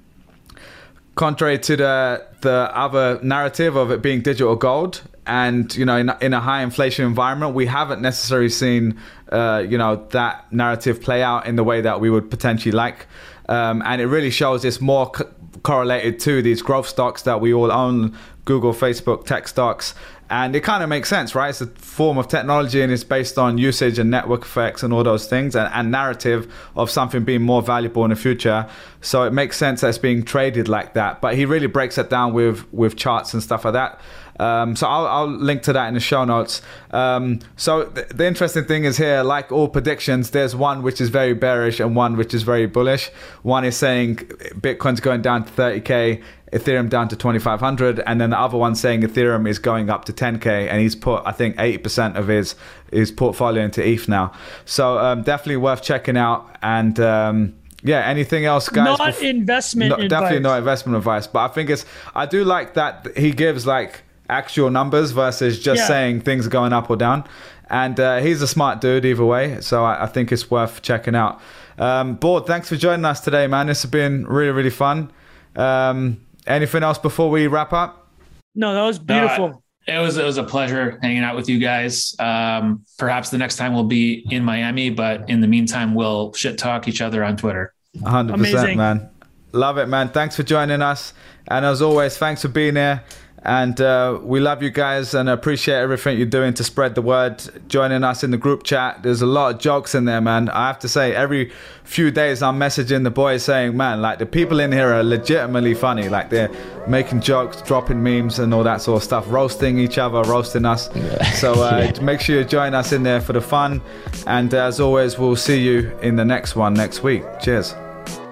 contrary to the the other narrative of it being digital gold and you know in, in a high inflation environment we haven't necessarily seen uh, you know that narrative play out in the way that we would potentially like um, and it really shows it's more co- correlated to these growth stocks that we all own google facebook tech stocks and it kind of makes sense, right? It's a form of technology and it's based on usage and network effects and all those things and, and, narrative of something being more valuable in the future. So it makes sense that it's being traded like that. But he really breaks it down with with charts and stuff like that. Um, so I'll, I'll, link to that in the show notes. Um, so th- the interesting thing is here, like all predictions, there's one which is very bearish and one which is very bullish. One is saying Bitcoin's going down to 30k, Ethereum down to 2500, and then the other one saying Ethereum is going up to 10k, and he's put I think 80% of his his portfolio into ETH now. So um, definitely worth checking out and. Um, yeah, anything else, guys? Not investment. No, definitely not investment advice, but I think it's. I do like that he gives like actual numbers versus just yeah. saying things are going up or down. And uh, he's a smart dude either way, so I, I think it's worth checking out. Um, Bored, thanks for joining us today, man. This has been really, really fun. Um, anything else before we wrap up? No, that was beautiful. Uh, it was it was a pleasure hanging out with you guys. Um, perhaps the next time we'll be in Miami, but in the meantime, we'll shit talk each other on Twitter. 100%, man. Love it, man. Thanks for joining us. And as always, thanks for being here. And uh, we love you guys and appreciate everything you're doing to spread the word, joining us in the group chat. There's a lot of jokes in there, man. I have to say, every few days I'm messaging the boys saying, man, like the people in here are legitimately funny. Like they're making jokes, dropping memes, and all that sort of stuff, roasting each other, roasting us. Yeah. So uh, yeah. make sure you join us in there for the fun. And as always, we'll see you in the next one next week. Cheers.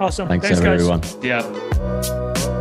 Awesome. Thanks, Thanks everyone. Yeah.